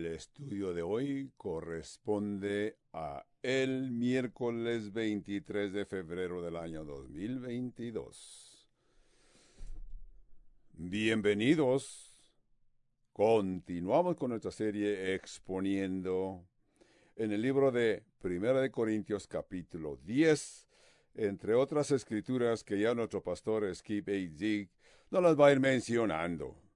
El estudio de hoy corresponde a el miércoles 23 de febrero del año 2022. Bienvenidos. Continuamos con nuestra serie exponiendo en el libro de Primera de Corintios capítulo 10, entre otras escrituras que ya nuestro pastor Skip A. Zig nos las va a ir mencionando.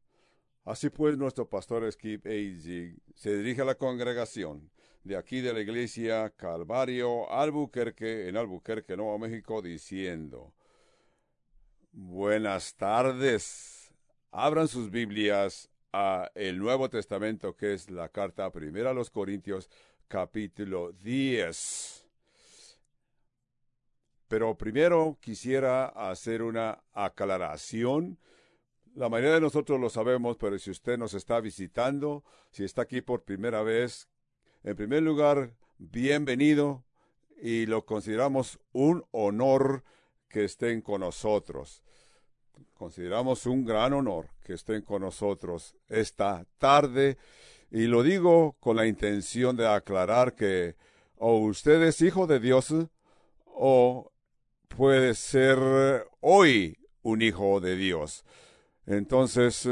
Así pues, nuestro pastor Skip Zig se dirige a la congregación de aquí de la iglesia Calvario Albuquerque, en Albuquerque, Nuevo México, diciendo, Buenas tardes. Abran sus Biblias a el Nuevo Testamento, que es la carta primera a los Corintios, capítulo 10. Pero primero quisiera hacer una aclaración la mayoría de nosotros lo sabemos, pero si usted nos está visitando, si está aquí por primera vez, en primer lugar, bienvenido y lo consideramos un honor que estén con nosotros. Consideramos un gran honor que estén con nosotros esta tarde y lo digo con la intención de aclarar que o usted es hijo de Dios o puede ser hoy un hijo de Dios. Entonces,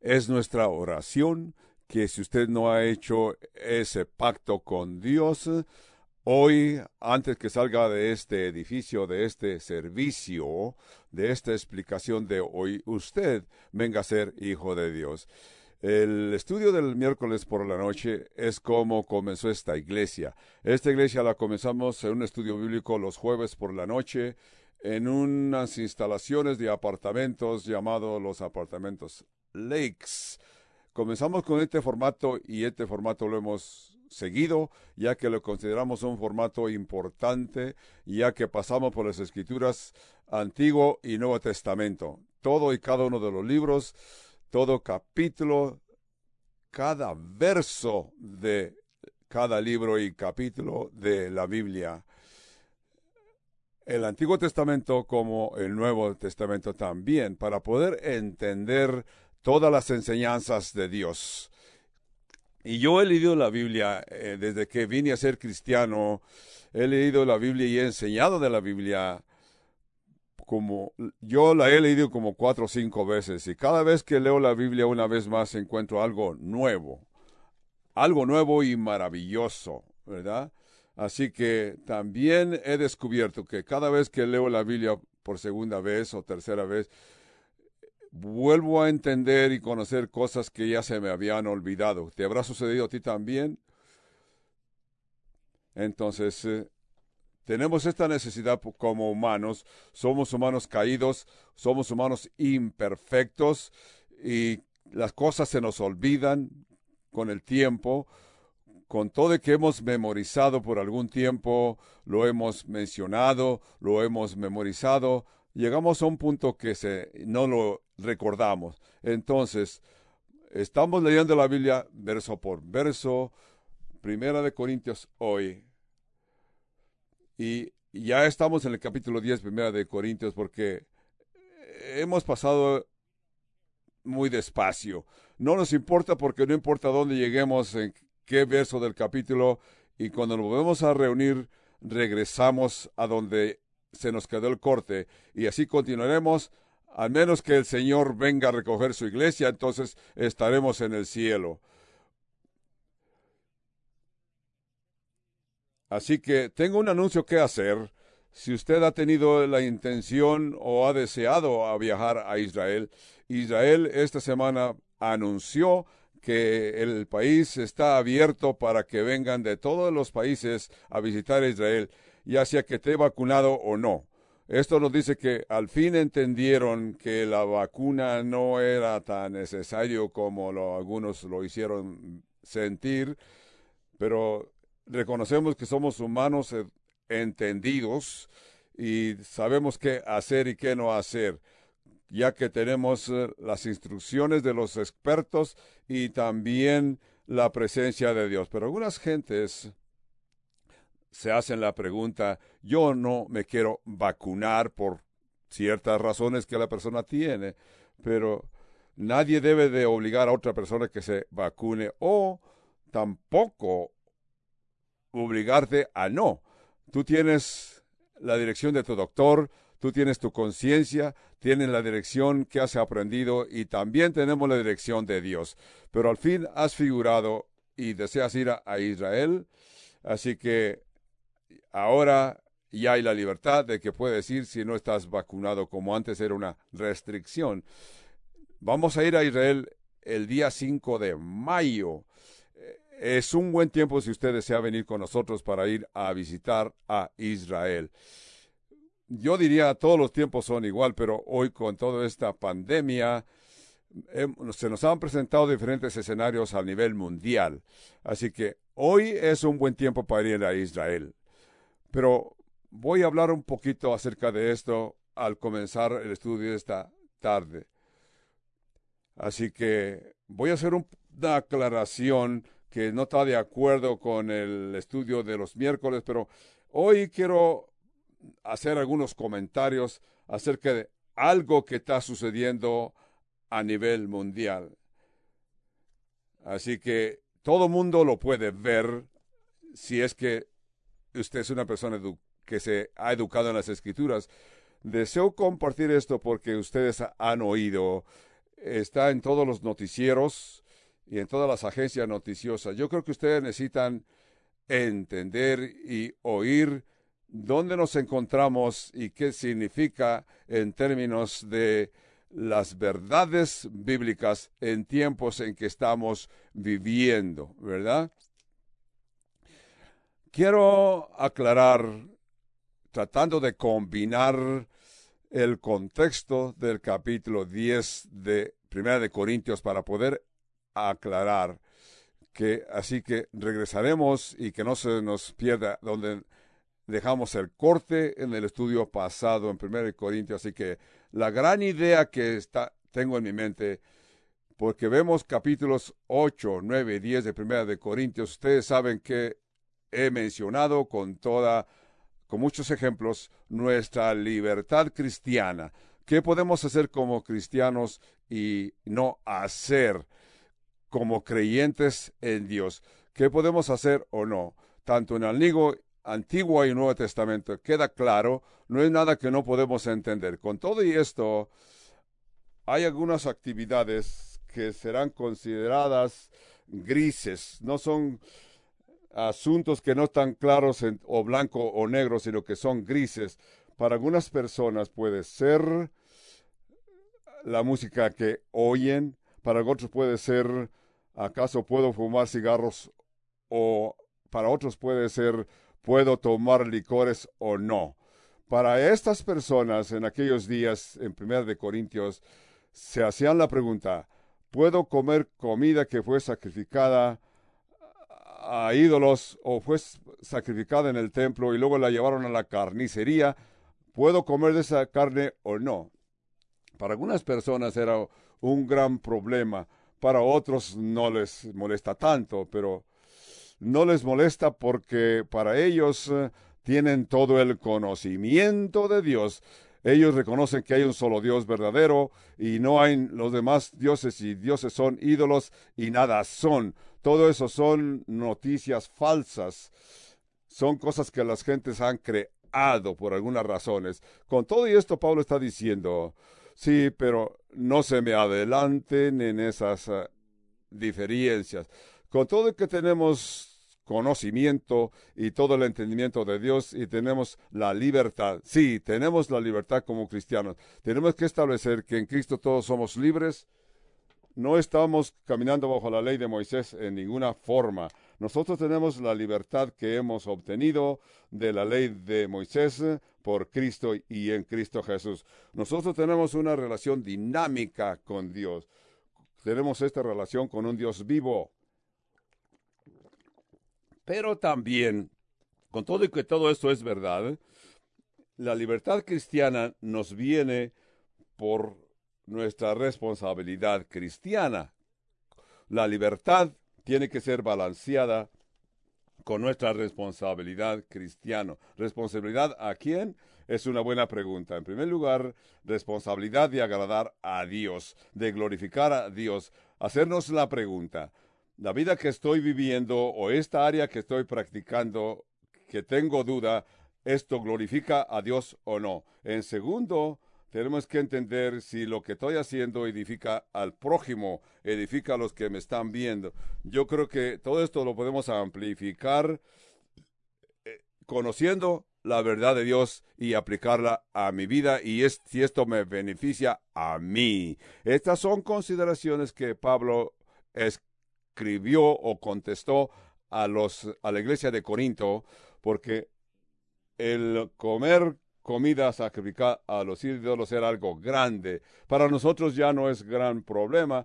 es nuestra oración que si usted no ha hecho ese pacto con Dios, hoy, antes que salga de este edificio, de este servicio, de esta explicación de hoy, usted venga a ser hijo de Dios. El estudio del miércoles por la noche es como comenzó esta iglesia. Esta iglesia la comenzamos en un estudio bíblico los jueves por la noche en unas instalaciones de apartamentos llamados los apartamentos Lakes. Comenzamos con este formato y este formato lo hemos seguido, ya que lo consideramos un formato importante, ya que pasamos por las escrituras Antiguo y Nuevo Testamento. Todo y cada uno de los libros, todo capítulo, cada verso de cada libro y capítulo de la Biblia el Antiguo Testamento como el Nuevo Testamento también, para poder entender todas las enseñanzas de Dios. Y yo he leído la Biblia eh, desde que vine a ser cristiano, he leído la Biblia y he enseñado de la Biblia como yo la he leído como cuatro o cinco veces y cada vez que leo la Biblia una vez más encuentro algo nuevo, algo nuevo y maravilloso, ¿verdad? Así que también he descubierto que cada vez que leo la Biblia por segunda vez o tercera vez, vuelvo a entender y conocer cosas que ya se me habían olvidado. ¿Te habrá sucedido a ti también? Entonces, eh, tenemos esta necesidad como humanos. Somos humanos caídos, somos humanos imperfectos y las cosas se nos olvidan con el tiempo con todo que hemos memorizado por algún tiempo, lo hemos mencionado, lo hemos memorizado, llegamos a un punto que se, no lo recordamos. Entonces, estamos leyendo la Biblia verso por verso, Primera de Corintios hoy, y ya estamos en el capítulo 10, Primera de Corintios, porque hemos pasado muy despacio. No nos importa porque no importa dónde lleguemos qué verso del capítulo y cuando nos volvemos a reunir regresamos a donde se nos quedó el corte y así continuaremos al menos que el Señor venga a recoger su iglesia, entonces estaremos en el cielo. Así que tengo un anuncio que hacer. Si usted ha tenido la intención o ha deseado viajar a Israel, Israel esta semana anunció que el país está abierto para que vengan de todos los países a visitar Israel, ya sea que esté vacunado o no. Esto nos dice que al fin entendieron que la vacuna no era tan necesario como algunos lo hicieron sentir, pero reconocemos que somos humanos eh, entendidos y sabemos qué hacer y qué no hacer ya que tenemos eh, las instrucciones de los expertos y también la presencia de Dios. Pero algunas gentes se hacen la pregunta, yo no me quiero vacunar por ciertas razones que la persona tiene, pero Nadie debe de obligar a otra persona que se vacune o tampoco obligarte a no. Tú tienes la dirección de tu doctor, tú tienes tu conciencia, tienes la dirección que has aprendido y también tenemos la dirección de Dios. Pero al fin has figurado y deseas ir a, Israel, así que ahora ya hay la libertad de que puedes ir si no estás vacunado, como antes era una restricción. Vamos a ir a Israel el día 5 de mayo. Es un buen tiempo si usted desea venir con nosotros para ir a visitar a Israel yo diría todos los tiempos son igual, pero hoy con toda esta pandemia se nos han presentado diferentes escenarios a nivel mundial. Así que hoy es un buen tiempo para ir a Israel. Pero voy a hablar un poquito acerca de esto al comenzar el estudio esta tarde. Así que voy a hacer una aclaración que no está de acuerdo con el estudio de los miércoles, pero hoy quiero hacer algunos comentarios acerca de algo que está sucediendo a nivel mundial. Así que todo mundo lo puede ver si es que usted es una persona que se ha educado en las escrituras. Deseo compartir esto porque ustedes han oído, está en todos los noticieros y en todas las agencias noticiosas. Yo creo que ustedes necesitan entender y oír dónde nos encontramos y qué significa en términos de las verdades bíblicas en tiempos en que estamos viviendo, ¿verdad? Quiero aclarar, tratando de combinar el contexto del capítulo 10 de Primera de Corintios para poder aclarar que así que regresaremos y que no se nos pierda donde dejamos el corte en el estudio pasado en 1 Corintios, así que la gran idea que está, tengo en mi mente, porque vemos capítulos 8, 9 y 10 de 1 de Corintios, ustedes saben que he mencionado con toda, con muchos ejemplos, nuestra libertad cristiana. ¿Qué podemos hacer como cristianos y no hacer como creyentes en Dios? ¿Qué podemos hacer o no? Tanto en el Antiguo Antiguo y Nuevo Testamento queda claro, no es nada que no podemos entender. Con todo y esto, hay algunas actividades que serán consideradas grises, no son asuntos que no están claros o blanco o negro, sino que son grises. Para algunas personas puede ser la música que oyen, para otros puede ser acaso puedo fumar cigarros o para otros puede ser puedo tomar licores o no. Para estas personas en aquellos días, en 1 de Corintios, se hacían la pregunta, ¿puedo comer comida que fue sacrificada a ídolos o fue sacrificada en el templo y luego la llevaron a la carnicería? ¿Puedo comer de esa carne o no? Para algunas personas era un gran problema, para otros no les molesta tanto, pero no les molesta porque para ellos eh, tienen todo el conocimiento de Dios. Ellos reconocen que hay un solo Dios verdadero y no hay los demás dioses y dioses son ídolos y nada son. Todo eso son noticias falsas. Son cosas que las gentes han creado por algunas razones. Con todo y esto Pablo está diciendo, sí, pero no se me adelanten en esas uh, diferencias. Con todo que tenemos conocimiento y todo el entendimiento de Dios y tenemos la libertad. Sí, tenemos la libertad como cristianos. Tenemos que establecer que en Cristo todos somos libres. No estamos caminando bajo la ley de Moisés en ninguna forma. Nosotros tenemos la libertad que hemos obtenido de la ley de Moisés por Cristo y en Cristo Jesús. Nosotros tenemos una relación dinámica con Dios. Tenemos esta relación con un Dios vivo pero también, con todo y que todo esto es verdad, la libertad cristiana nos viene por nuestra responsabilidad cristiana. La libertad tiene que ser balanceada con nuestra responsabilidad cristiana. ¿Responsabilidad a quién? Es una buena pregunta. En primer lugar, responsabilidad de agradar a Dios, de glorificar a Dios. Hacernos la pregunta, la vida que estoy viviendo o esta área que estoy practicando, que tengo duda, ¿esto glorifica a Dios o no? En segundo, tenemos que entender si lo que estoy haciendo edifica al prójimo, edifica a los que me están viendo. Yo creo que todo esto lo podemos amplificar eh, conociendo la verdad de Dios y aplicarla a mi vida y es, si esto me beneficia a mí. Estas son consideraciones que Pablo escribió o contestó a los a la iglesia de Corinto porque el comer comida sacrificada a los ídolos era algo grande. Para nosotros ya no es gran problema.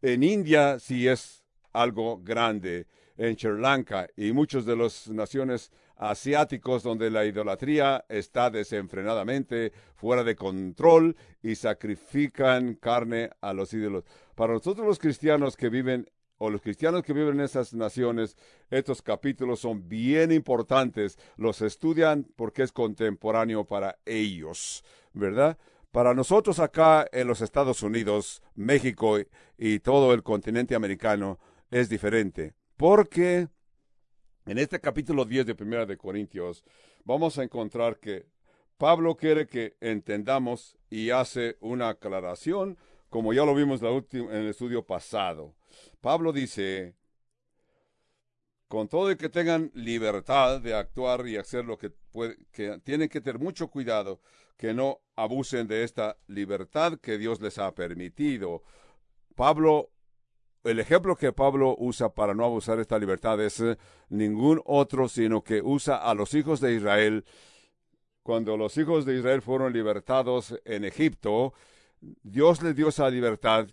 En India sí es algo grande. En Sri Lanka y muchas de las naciones asiáticos donde la idolatría está desenfrenadamente fuera de control y sacrifican carne a los ídolos. Para nosotros los cristianos que viven o los cristianos que viven en esas naciones, estos capítulos son bien importantes, los estudian porque es contemporáneo para ellos, ¿verdad? Para nosotros acá en los Estados Unidos, México y todo el continente americano es diferente, porque en este capítulo 10 de Primera de Corintios vamos a encontrar que Pablo quiere que entendamos y hace una aclaración, como ya lo vimos en el estudio pasado. Pablo dice, con todo el que tengan libertad de actuar y hacer lo que pueden, que tienen que tener mucho cuidado que no abusen de esta libertad que Dios les ha permitido. Pablo, el ejemplo que Pablo usa para no abusar de esta libertad es eh, ningún otro, sino que usa a los hijos de Israel. Cuando los hijos de Israel fueron libertados en Egipto, Dios les dio esa libertad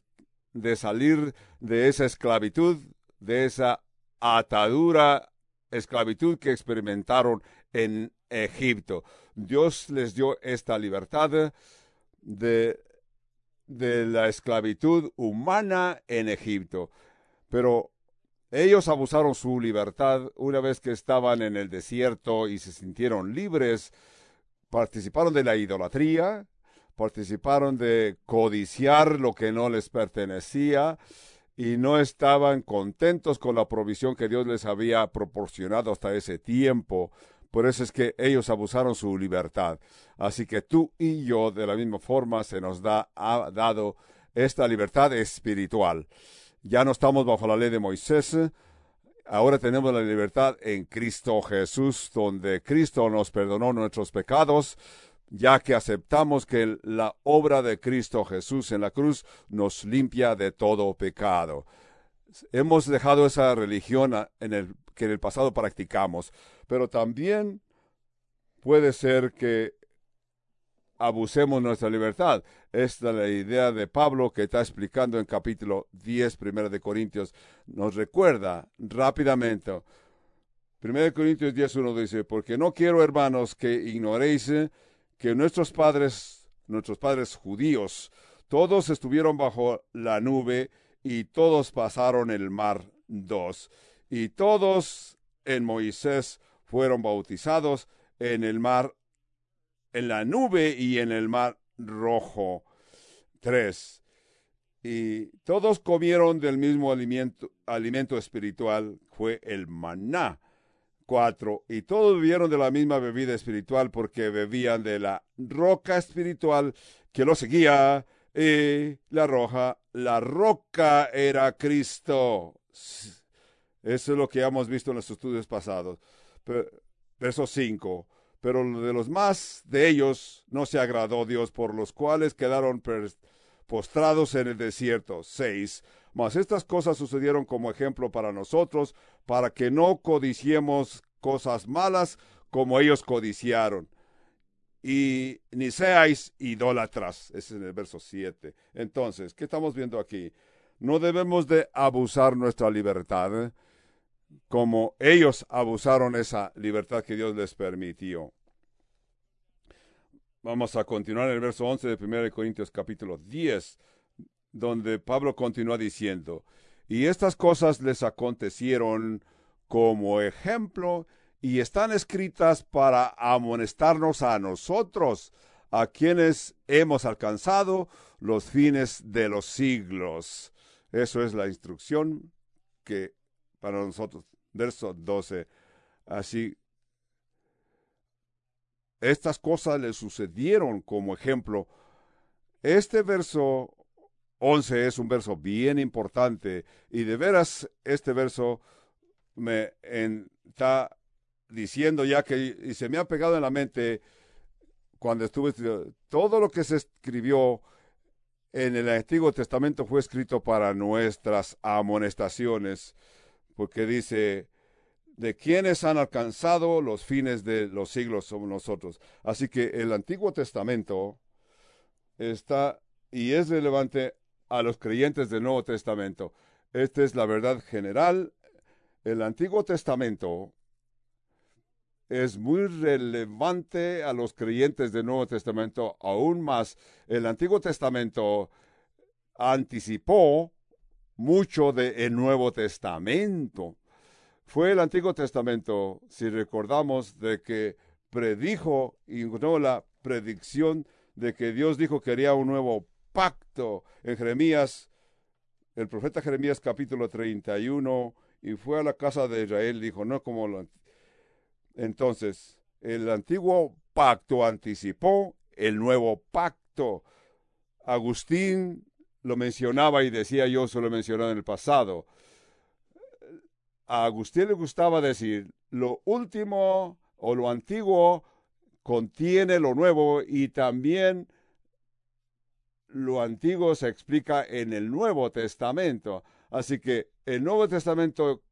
de salir de esa esclavitud, de esa atadura, esclavitud que experimentaron en Egipto. Dios les dio esta libertad de, de la esclavitud humana en Egipto. Pero ellos abusaron su libertad una vez que estaban en el desierto y se sintieron libres, participaron de la idolatría, participaron de codiciar lo que no les pertenecía y no estaban contentos con la provisión que Dios les había proporcionado hasta ese tiempo. Por eso es que ellos abusaron su libertad. Así que tú y yo, de la misma forma, se nos da, ha dado esta libertad espiritual. Ya no estamos bajo la ley de Moisés, ahora tenemos la libertad en Cristo Jesús, donde Cristo nos perdonó nuestros pecados, ya que aceptamos que la obra de Cristo Jesús en la cruz nos limpia de todo pecado. Hemos dejado esa religión en el, que en el pasado practicamos, pero también puede ser que abusemos nuestra libertad. Esta es la idea de Pablo que está explicando en capítulo 10, primero de Corintios. Nos recuerda rápidamente. 1 Corintios 10, 1 dice, porque no quiero, hermanos, que ignoréis que nuestros padres, nuestros padres judíos, todos estuvieron bajo la nube y todos pasaron el mar dos, y todos en Moisés fueron bautizados en el mar, en la nube y en el mar rojo. Tres. Y todos comieron del mismo alimento, alimento espiritual, fue el maná y todos bebieron de la misma bebida espiritual porque bebían de la roca espiritual que lo seguía y la roja, la roca era Cristo. Eso es lo que hemos visto en los estudios pasados. Verso 5. Pero de los más de ellos no se agradó Dios, por los cuales quedaron postrados en el desierto. 6 mas estas cosas sucedieron como ejemplo para nosotros, para que no codiciemos cosas malas como ellos codiciaron. Y ni seáis idólatras. Ese es en el verso 7. Entonces, ¿qué estamos viendo aquí? No debemos de abusar nuestra libertad como ellos abusaron esa libertad que Dios les permitió. Vamos a continuar en el verso 11 de 1 Corintios capítulo 10 donde Pablo continúa diciendo, y estas cosas les acontecieron como ejemplo y están escritas para amonestarnos a nosotros, a quienes hemos alcanzado los fines de los siglos. Eso es la instrucción que para nosotros, verso 12. Así, estas cosas le sucedieron como ejemplo. Este verso 11 es un verso bien importante y de veras este verso me está diciendo ya que y se me ha pegado en la mente cuando estuve todo lo que se escribió en el Antiguo Testamento fue escrito para nuestras amonestaciones, porque dice, de quienes han alcanzado los fines de los siglos somos nosotros. Así que el Antiguo Testamento está y es relevante a los creyentes del Nuevo Testamento. Esta es la verdad general. El Antiguo Testamento es muy relevante a los creyentes del Nuevo Testamento, aún más. El Antiguo Testamento anticipó mucho del Nuevo Testamento. Fue el Antiguo Testamento, si recordamos, de que predijo y no la predicción de que Dios dijo que haría un nuevo pacto en Jeremías, el profeta Jeremías capítulo 31, y fue a la casa de Israel, dijo, no como lo entonces, el antiguo pacto anticipó el nuevo pacto. Agustín lo mencionaba y decía yo se lo mencionado en el pasado. A Agustín le gustaba decir, lo último o lo antiguo contiene lo nuevo y también lo antiguo se explica en el Nuevo Testamento. Así que el Nuevo Testamento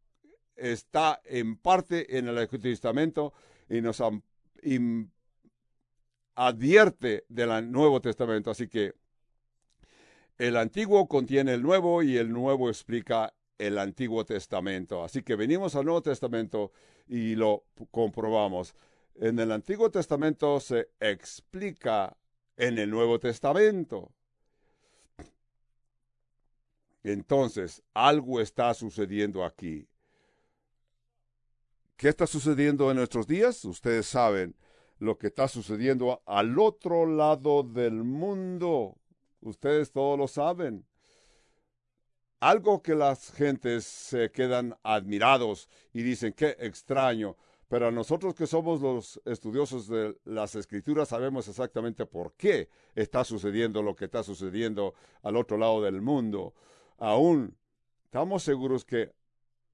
está en parte en el Antiguo Testamento y nos advierte del Nuevo Testamento. Así que el Antiguo contiene el Nuevo y el Nuevo explica el Antiguo Testamento. Así que venimos al Nuevo Testamento y lo comprobamos. En el Antiguo Testamento se explica en el Nuevo Testamento. Entonces, algo está sucediendo aquí. ¿Qué está sucediendo en nuestros días? Ustedes saben lo que está sucediendo al otro lado del mundo. Ustedes todos lo saben. Algo que las gentes se quedan admirados y dicen, qué extraño. Pero nosotros que somos los estudiosos de las escrituras sabemos exactamente por qué está sucediendo lo que está sucediendo al otro lado del mundo. Aún estamos seguros que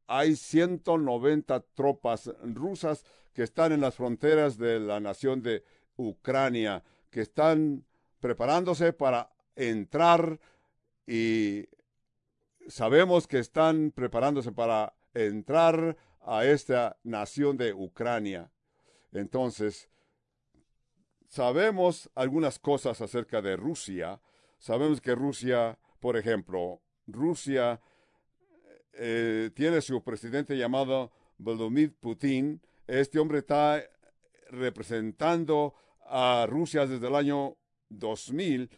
hay 190 tropas rusas que están en las fronteras de la nación de Ucrania, que están preparándose para entrar y sabemos que están preparándose para entrar a esta nación de Ucrania. Entonces, sabemos algunas cosas acerca de Rusia. Sabemos que Rusia, por ejemplo, Rusia eh, tiene su presidente llamado Vladimir Putin. Este hombre está representando a Rusia desde el año 2000.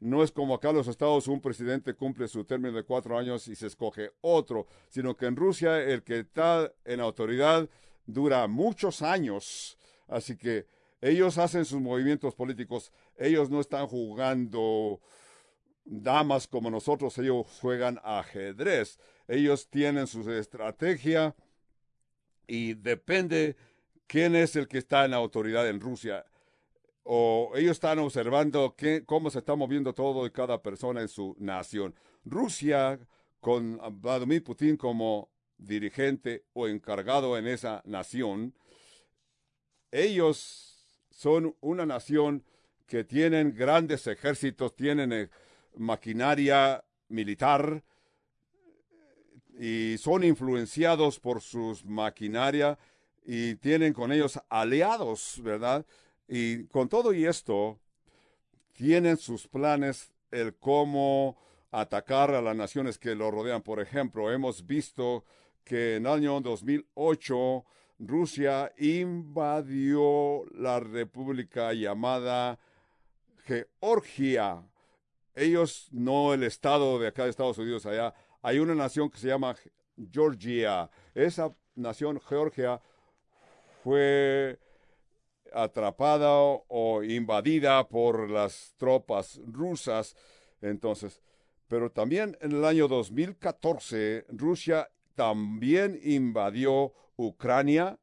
No es como acá en los Estados, un presidente cumple su término de cuatro años y se escoge otro, sino que en Rusia el que está en autoridad dura muchos años. Así que ellos hacen sus movimientos políticos, ellos no están jugando damas como nosotros, ellos juegan ajedrez. Ellos tienen su estrategia y depende quién es el que está en la autoridad en Rusia. O ellos están observando qué, cómo se está moviendo todo y cada persona en su nación. Rusia, con Vladimir Putin como dirigente o encargado en esa nación, ellos son una nación que tienen grandes ejércitos, tienen maquinaria militar y son influenciados por sus maquinaria y tienen con ellos aliados, ¿verdad? Y con todo y esto, tienen sus planes el cómo atacar a las naciones que lo rodean. Por ejemplo, hemos visto que en el año 2008 Rusia invadió la república llamada Georgia ellos, no el estado de acá de Estados Unidos, allá, hay una nación que se llama Georgia. Esa nación, Georgia, fue atrapada o invadida por las tropas rusas. Entonces, pero también en el año 2014, Rusia también invadió Ucrania.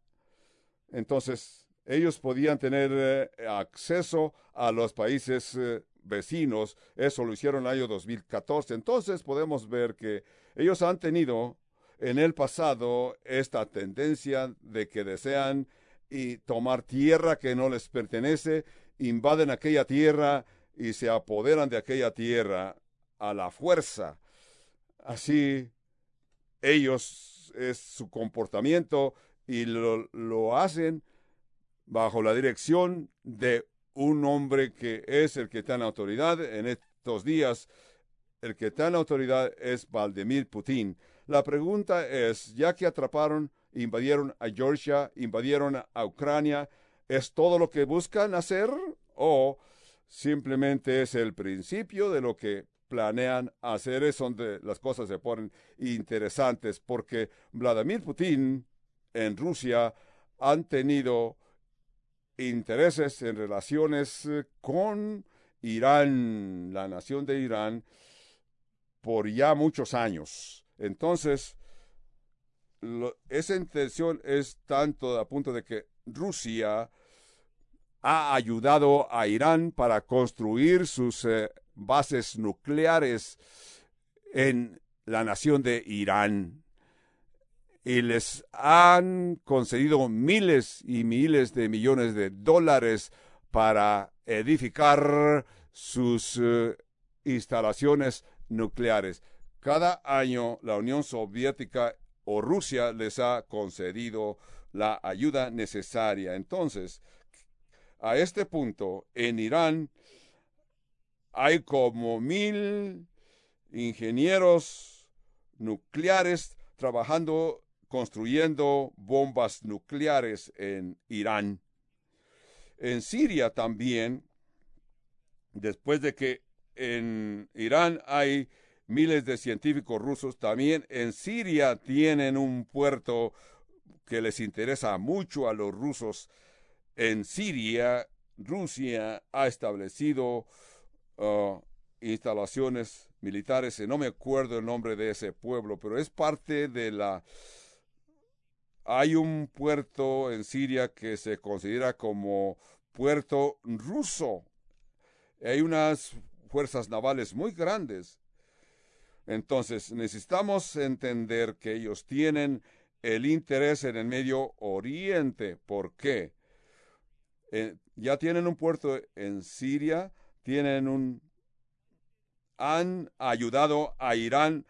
Entonces, ellos podían tener eh, acceso a los países eh, vecinos. Eso lo hicieron en el año 2014. Entonces, podemos ver que ellos han tenido en el pasado esta tendencia de que desean y tomar tierra que no les pertenece, invaden aquella tierra y se apoderan de aquella tierra a la fuerza. Así ellos es su comportamiento y lo, lo hacen bajo la dirección de un hombre que es el que está en autoridad en estos días. El que está en autoridad es Vladimir Putin. La pregunta es, ya que atraparon, invadieron a Georgia, invadieron a Ucrania, ¿es todo lo que buscan hacer o simplemente es el principio de lo que planean hacer? Es donde las cosas se ponen interesantes porque Vladimir Putin en Rusia han tenido intereses en relaciones con Irán, la nación de Irán, por ya muchos años. Entonces, esa intención es tanto a punto de que Rusia ha ayudado a Irán para construir sus eh, bases nucleares en la nación de Irán y les han concedido miles y miles de millones de dólares para edificar sus eh, instalaciones nucleares. Cada año la Unión Soviética o Rusia les ha concedido la ayuda necesaria. Entonces, a este punto, en Irán hay como mil ingenieros nucleares trabajando, construyendo bombas nucleares en Irán. En Siria también, después de que en Irán hay miles de científicos rusos. También en Siria tienen un puerto que les interesa mucho a los rusos. En Siria, Rusia ha establecido uh, instalaciones militares, no me acuerdo el nombre de ese pueblo, pero es parte de la... Hay un puerto en Siria que se considera como puerto ruso. Hay unas fuerzas navales muy grandes entonces, necesitamos entender que ellos tienen el interés en el Medio Oriente. ¿Por qué? Eh, ya tienen un puerto en Siria, tienen un... han ayudado a Irán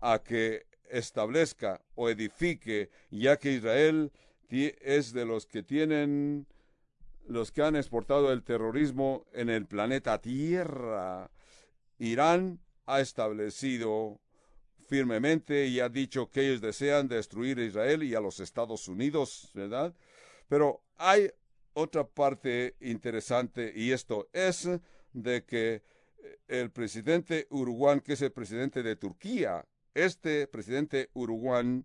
a que establezca o edifique, ya que Israel es de los que tienen los que han exportado el terrorismo en el planeta Tierra. Irán ha establecido firmemente y ha dicho que ellos desean destruir a Israel y a los Estados Unidos, ¿verdad? Pero hay otra parte interesante y esto es de que el presidente Uruguay, que es el presidente de Turquía, este presidente Uruguay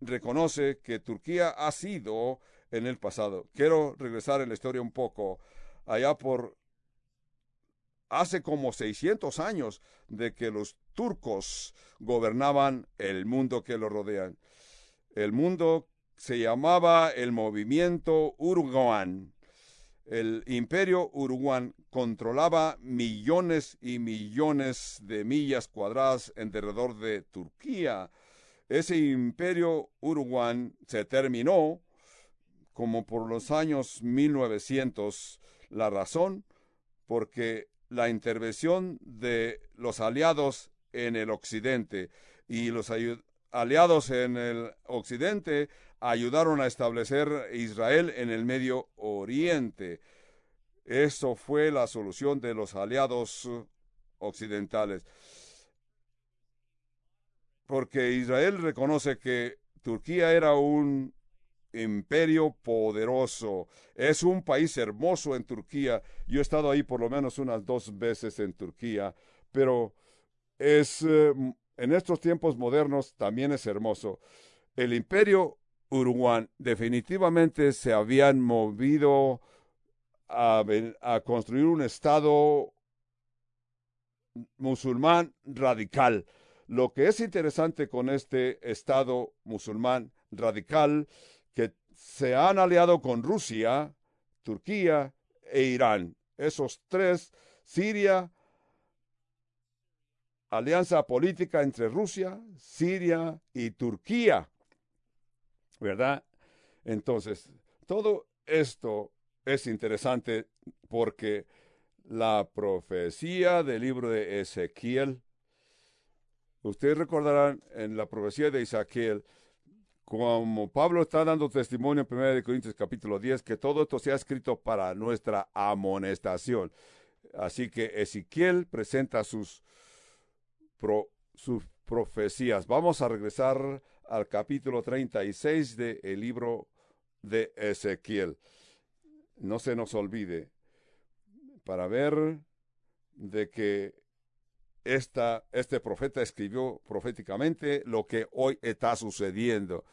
reconoce que Turquía ha sido en el pasado. Quiero regresar en la historia un poco. Allá por hace como 600 años de que los turcos gobernaban el mundo que lo rodean. El mundo se llamaba el movimiento Uruguay. El imperio Uruguay controlaba millones y millones de millas cuadradas en derredor de Turquía. Ese imperio Uruguay se terminó como por los años 1900. La razón, porque la intervención de los aliados en el occidente y los aliados en el occidente ayudaron a establecer Israel en el Medio Oriente. Eso fue la solución de los aliados occidentales. Porque Israel reconoce que Turquía era un imperio poderoso. Es un país hermoso en Turquía. Yo he estado ahí por lo menos unas dos veces en Turquía, pero es eh, en estos tiempos modernos también es hermoso. El imperio Uruguay definitivamente se habían movido a, a construir un Estado musulmán radical. Lo que es interesante con este Estado musulmán radical, que se han aliado con Rusia, Turquía e Irán. Esos tres, Siria, alianza política entre Rusia, Siria y Turquía. ¿Verdad? Entonces, todo esto es interesante porque la profecía del libro de Ezequiel, ustedes recordarán en la profecía de Ezequiel, como Pablo está dando testimonio en 1 Corintios capítulo 10, que todo esto se ha escrito para nuestra amonestación. Así que Ezequiel presenta sus, sus profecías. Vamos a regresar al capítulo 36 del libro de Ezequiel. No se nos olvide, para ver de que esta, este profeta escribió proféticamente lo que hoy está sucediendo.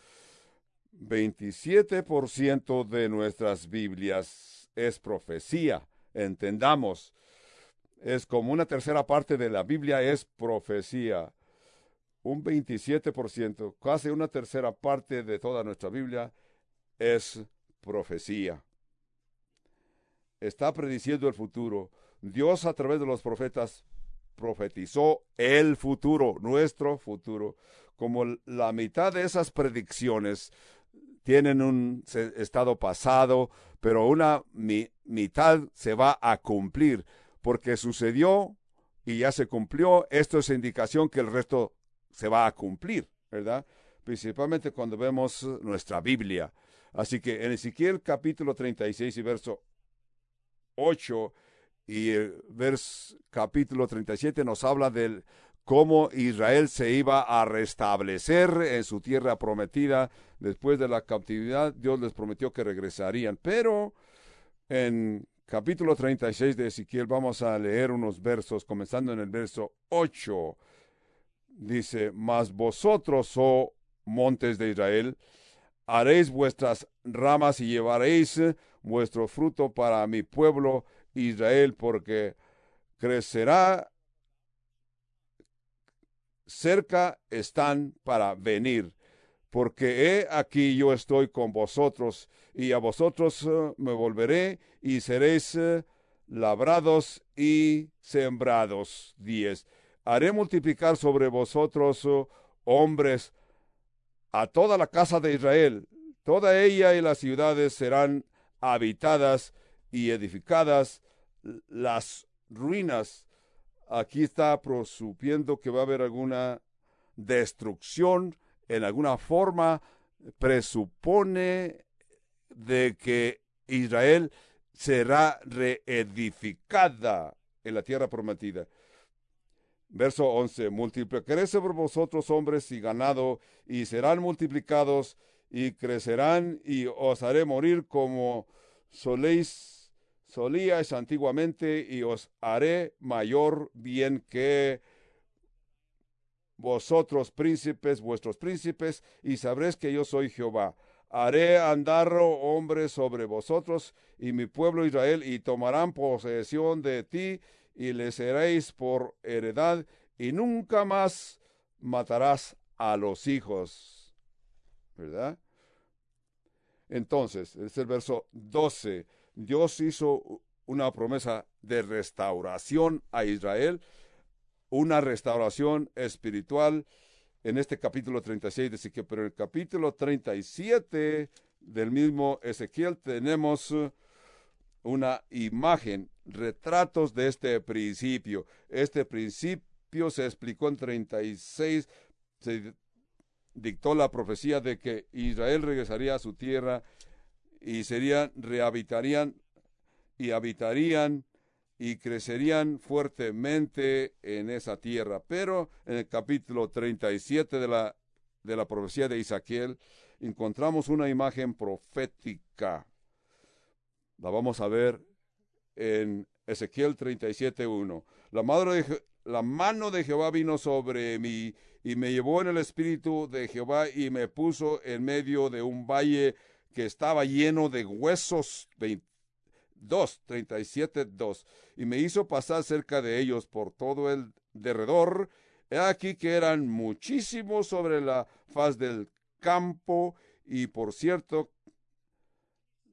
27% de nuestras Biblias es profecía, entendamos. Es como una tercera parte de la Biblia es profecía. Un 27%, casi una tercera parte de toda nuestra Biblia es profecía está prediciendo el futuro. Dios a través de los profetas profetizó el futuro, nuestro futuro. Como la mitad de esas predicciones tienen un estado pasado, pero una mitad se va a cumplir, porque sucedió y ya se cumplió. Esto es indicación que el resto se va a cumplir, ¿verdad? Principalmente cuando vemos nuestra Biblia. Así que en Ezequiel capítulo 36 y verso 8 y el vers, capítulo 37 nos habla de cómo Israel se iba a restablecer en su tierra prometida después de la cautividad. Dios les prometió que regresarían. Pero en capítulo 36 de Ezequiel vamos a leer unos versos, comenzando en el verso 8. Dice, mas vosotros, oh montes de Israel, haréis vuestras ramas y llevaréis vuestro fruto para mi pueblo Israel, porque crecerá cerca están para venir, porque he aquí yo estoy con vosotros, y a vosotros eh, me volveré, y seréis eh, labrados y sembrados. Diez. Haré multiplicar sobre vosotros oh, hombres a toda la casa de Israel, toda ella y las ciudades serán habitadas y edificadas, las ruinas. Aquí está prosupiendo que va a haber alguna destrucción en alguna forma, presupone de que Israel será reedificada en la tierra prometida. Verso 11, multiplicaré sobre vosotros hombres y ganado, y serán multiplicados, y crecerán, y os haré morir como soléis, solíais antiguamente, y os haré mayor bien que vosotros príncipes, vuestros príncipes, y sabréis que yo soy Jehová. Haré andar hombres sobre vosotros y mi pueblo Israel, y tomarán posesión de ti, y le seréis por heredad, y nunca más matarás a los hijos. ¿Verdad? Entonces, es el verso 12. Dios hizo una promesa de restauración a Israel, una restauración espiritual en este capítulo 36 de Ezequiel, pero en el capítulo 37 del mismo Ezequiel tenemos una imagen, retratos de este principio. Este principio se explicó en 36, se dictó la profecía de que Israel regresaría a su tierra y serían, rehabitarían y habitarían y crecerían fuertemente en esa tierra. Pero en el capítulo 37 de la, de la profecía de Isaquiel encontramos una imagen profética la vamos a ver en Ezequiel 37.1. La la mano de Jehová vino sobre mí y me llevó en el espíritu de Jehová y me puso en medio de un valle que estaba lleno de huesos. 2, 37, 2. Y me hizo pasar cerca de ellos por todo el derredor. He aquí que eran muchísimos sobre la faz del campo y por cierto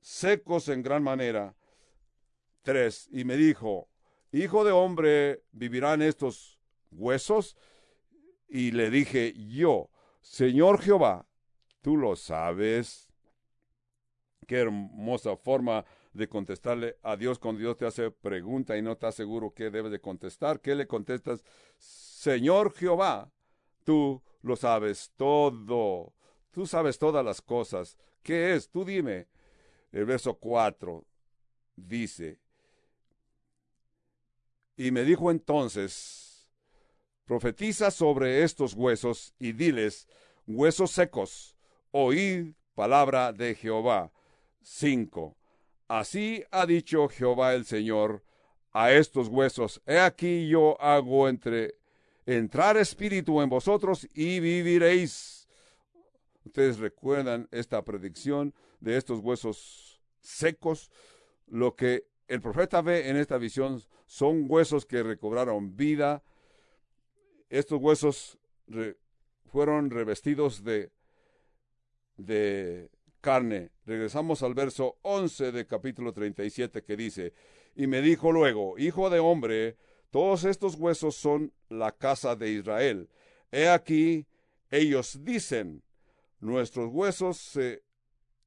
secos en gran manera. 3. Y me dijo, Hijo de hombre, ¿vivirán estos huesos? Y le dije yo, Señor Jehová, tú lo sabes. Qué hermosa forma de contestarle a Dios cuando Dios te hace pregunta y no está seguro qué debes de contestar. ¿Qué le contestas? Señor Jehová, tú lo sabes todo. Tú sabes todas las cosas. ¿Qué es? Tú dime. El verso 4 dice, y me dijo entonces, profetiza sobre estos huesos y diles, huesos secos, oíd palabra de Jehová. 5. Así ha dicho Jehová el Señor a estos huesos, he aquí yo hago entre entrar espíritu en vosotros y viviréis. Ustedes recuerdan esta predicción de estos huesos secos, lo que el profeta ve en esta visión son huesos que recobraron vida. Estos huesos fueron revestidos de, de carne. Regresamos al verso 11 de capítulo 37 que dice, y me dijo luego, Hijo de hombre, todos estos huesos son la casa de Israel. He aquí, ellos dicen, nuestros huesos se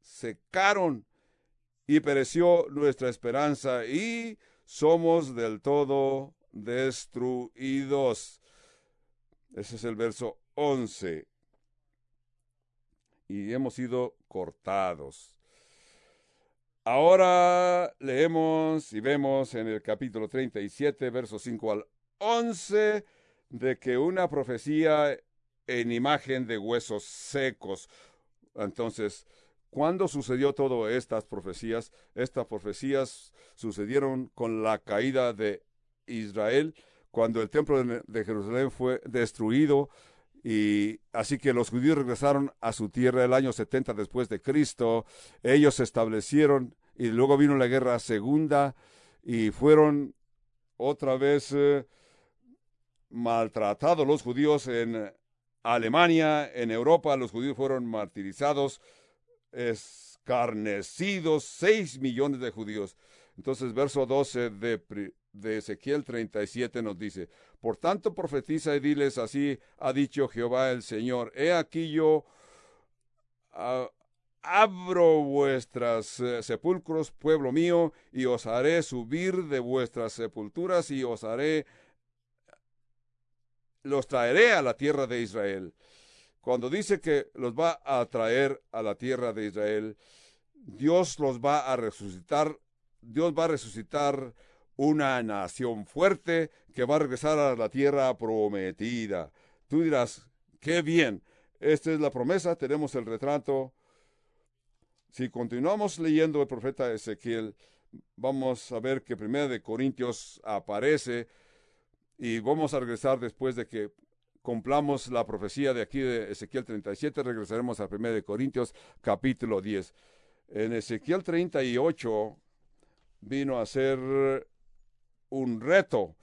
secaron y pereció nuestra esperanza y somos del todo destruidos. Ese es el verso 11. Y hemos sido cortados. Ahora leemos y vemos en el capítulo 37, versos 5 al 11, de que una profecía en imagen de huesos secos. Entonces, ¿Cuándo sucedió todo estas profecías? Estas profecías sucedieron con la caída de Israel, cuando el templo de Jerusalén fue destruido y así que los judíos regresaron a su tierra el año 70 después de Cristo. Ellos se establecieron y luego vino la guerra segunda y fueron otra vez eh, maltratados los judíos en Alemania, en Europa, los judíos fueron martirizados escarnecidos seis millones de judíos. Entonces, verso 12 de, de Ezequiel 37 nos dice, Por tanto profetiza y diles así, ha dicho Jehová el Señor, he aquí yo abro vuestras eh, sepulcros, pueblo mío, y os haré subir de vuestras sepulturas y os haré, los traeré a la tierra de Israel cuando dice que los va a traer a la tierra de Israel, Dios los va a resucitar, Dios va a resucitar una nación fuerte que va a regresar a la tierra prometida. Tú dirás, qué bien, esta es la promesa, tenemos el retrato. Si continuamos leyendo el profeta Ezequiel, vamos a ver que primero de Corintios aparece y vamos a regresar después de que cumplamos la profecía de aquí de Ezequiel 37, regresaremos a 1 de Corintios capítulo 10. En Ezequiel 38 vino a ser un reto.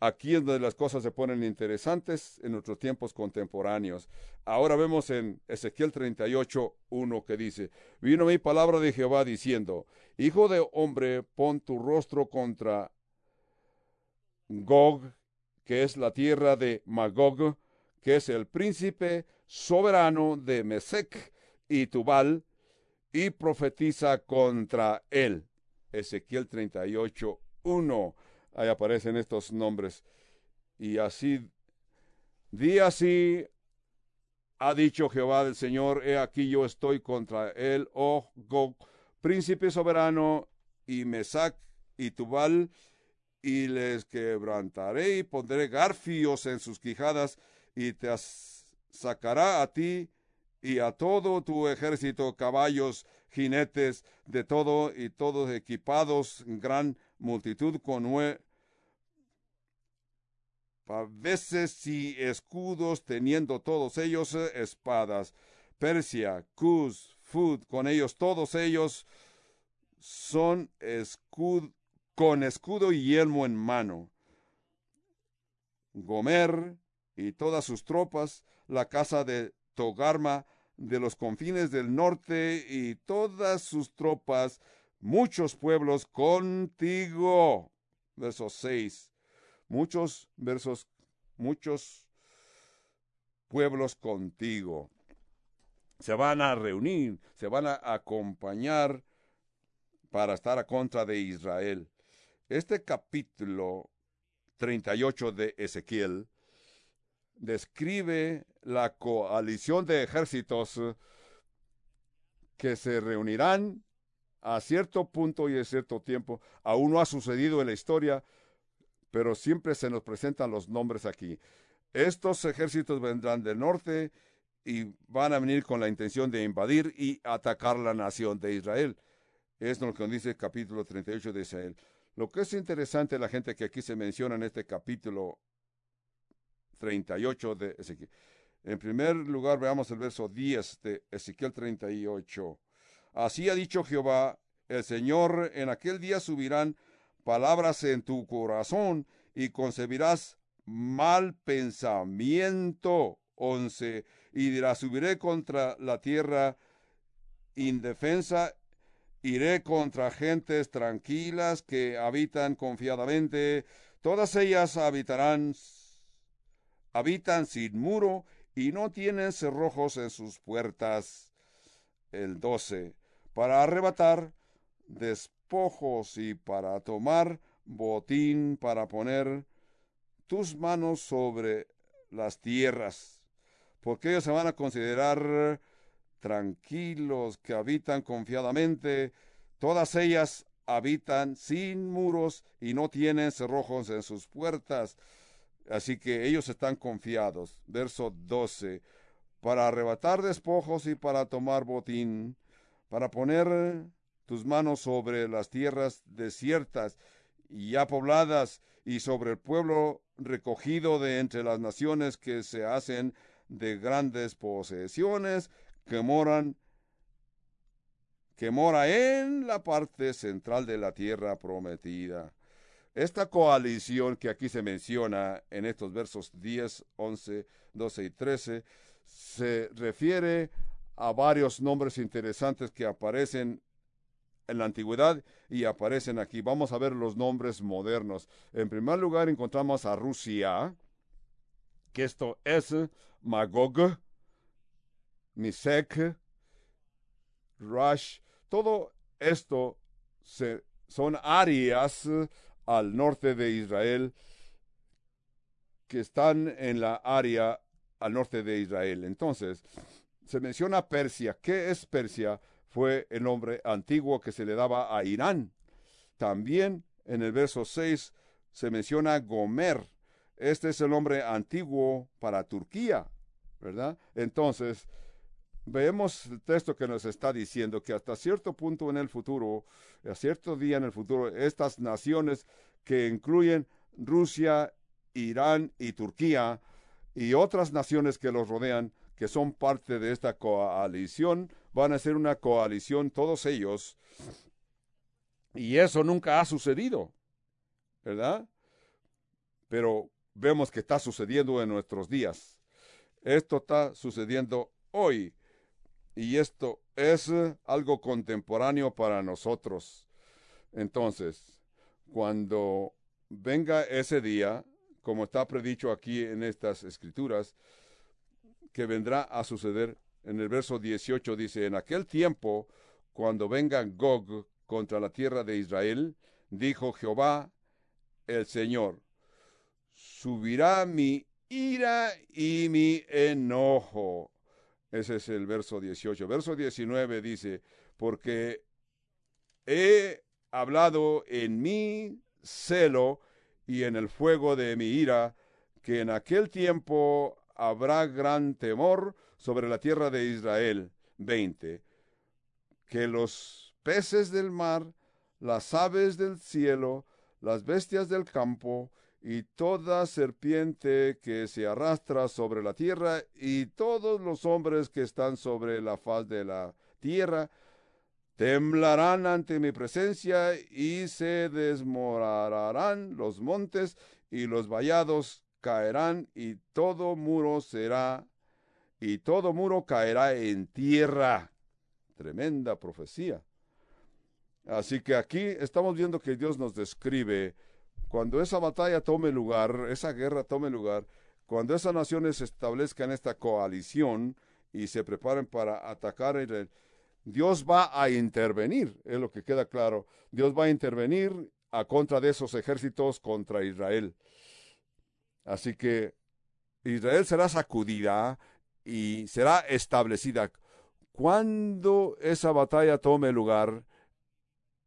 Aquí es donde las cosas se ponen interesantes en nuestros tiempos contemporáneos. Ahora vemos en Ezequiel 38, 1 que dice, vino mi palabra de Jehová diciendo, Hijo de hombre, pon tu rostro contra Gog, que es la tierra de Magog, que es el príncipe soberano de Mesec y Tubal, y profetiza contra él. Ezequiel 38, 1. Ahí aparecen estos nombres. Y así, di así, ha dicho Jehová del Señor, he aquí yo estoy contra él, oh Gog, príncipe soberano, y Mesac y Tubal, y les quebrantaré y pondré garfios en sus quijadas, y te sacará a ti y a todo tu ejército, caballos, jinetes, de todo y todos equipados, gran multitud con paveses y escudos, teniendo todos ellos eh, espadas. Persia, Cus, Fud, con ellos, todos ellos son escud con escudo y yelmo en mano. Gomer y todas sus tropas, la casa de Togarma de los confines del norte y todas sus tropas, muchos pueblos contigo. Verso 6. Muchos versos, muchos pueblos contigo. Se van a reunir, se van a acompañar para estar a contra de Israel. Este capítulo 38 de Ezequiel describe la coalición de ejércitos que se reunirán a cierto punto y a cierto tiempo. Aún no ha sucedido en la historia, pero siempre se nos presentan los nombres aquí. Estos ejércitos vendrán del norte y van a venir con la intención de invadir y atacar la nación de Israel. Es lo que dice el capítulo 38 de Israel. Lo que es interesante, la gente que aquí se menciona en este capítulo 38 de Ezequiel. En primer lugar, veamos el verso 10 de Ezequiel 38. Así ha dicho Jehová, el Señor, en aquel día subirán palabras en tu corazón y concebirás mal pensamiento. 11. Y dirás, subiré contra la tierra indefensa Iré contra gentes tranquilas que habitan confiadamente. Todas ellas habitarán, habitan sin muro y no tienen cerrojos en sus puertas. El 12. Para arrebatar despojos y para tomar botín, para poner tus manos sobre las tierras, porque ellos se van a considerar tranquilos, que habitan confiadamente, todas ellas habitan sin muros y no tienen cerrojos en sus puertas. Así que ellos están confiados. Verso 12. Para arrebatar despojos y para tomar botín, para poner tus manos sobre las tierras desiertas y ya pobladas y sobre el pueblo recogido de entre las naciones que se hacen de grandes posesiones que moran que mora en la parte central de la tierra prometida. Esta coalición que aquí se menciona en estos versos 10, 11, 12 y 13 se refiere a varios nombres interesantes que aparecen en la antigüedad y aparecen aquí. Vamos a ver los nombres modernos. En primer lugar encontramos a Rusia, que esto es Magog, Misek, Rush, todo esto son áreas al norte de Israel que están en la área al norte de Israel. Entonces, se menciona Persia. ¿Qué es Persia? Fue el nombre antiguo que se le daba a Irán. También en el verso 6 se menciona Gomer. Este es el nombre antiguo para Turquía, ¿verdad? Entonces, Vemos el texto que nos está diciendo que hasta cierto punto en el futuro, a cierto día en el futuro, estas naciones que incluyen Rusia, Irán y Turquía y otras naciones que los rodean, que son parte de esta coalición, van a ser una coalición todos ellos. Y eso nunca ha sucedido, ¿verdad? Pero vemos que está sucediendo en nuestros días. Esto está sucediendo hoy y esto es algo contemporáneo para nosotros. Entonces, cuando venga ese día, como está predicho aquí en estas escrituras, que vendrá a suceder en el verso 18 dice, en aquel tiempo, cuando venga Gog contra la tierra de Israel, dijo Jehová el Señor, subirá mi ira y mi enojo ese es el verso 18. Verso 19 dice, porque he hablado en mi celo y en el fuego de mi ira, que en aquel tiempo habrá gran temor sobre la tierra de Israel. 20. Que los peces del mar, las aves del cielo, las bestias del campo y toda serpiente que se arrastra sobre la tierra, y todos los hombres que están sobre la faz de la tierra, temblarán ante mi presencia, y se desmorarán los montes, y los vallados caerán, y todo muro será, y todo muro caerá en tierra. Tremenda profecía. Así que aquí estamos viendo que Dios nos describe cuando esa batalla tome lugar, esa guerra tome lugar, cuando esas naciones establezcan esta coalición y se preparen para atacar a Israel, Dios va a intervenir, es lo que queda claro. Dios va a intervenir a contra de esos ejércitos contra Israel. Así que Israel será sacudida y será establecida. Cuando esa batalla tome lugar,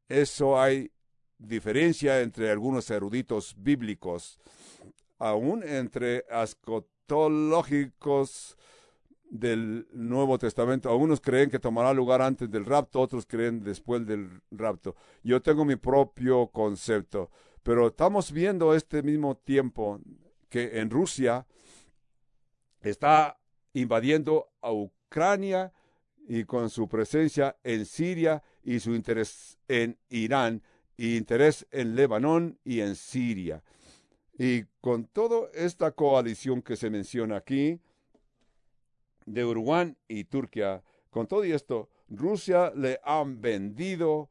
eso hay diferencia entre algunos eruditos bíblicos, aún entre ascotológicos del Nuevo Testamento. Algunos creen que tomará lugar antes del rapto, otros creen después del rapto. Yo tengo mi propio concepto, pero estamos viendo este mismo tiempo que en Rusia está invadiendo a Ucrania y con su presencia en Siria y su interés en Irán y interés en Lebanón y en Siria. Y con toda esta coalición que se menciona aquí, de Uruguay y Turquía, con todo esto, Rusia le han vendido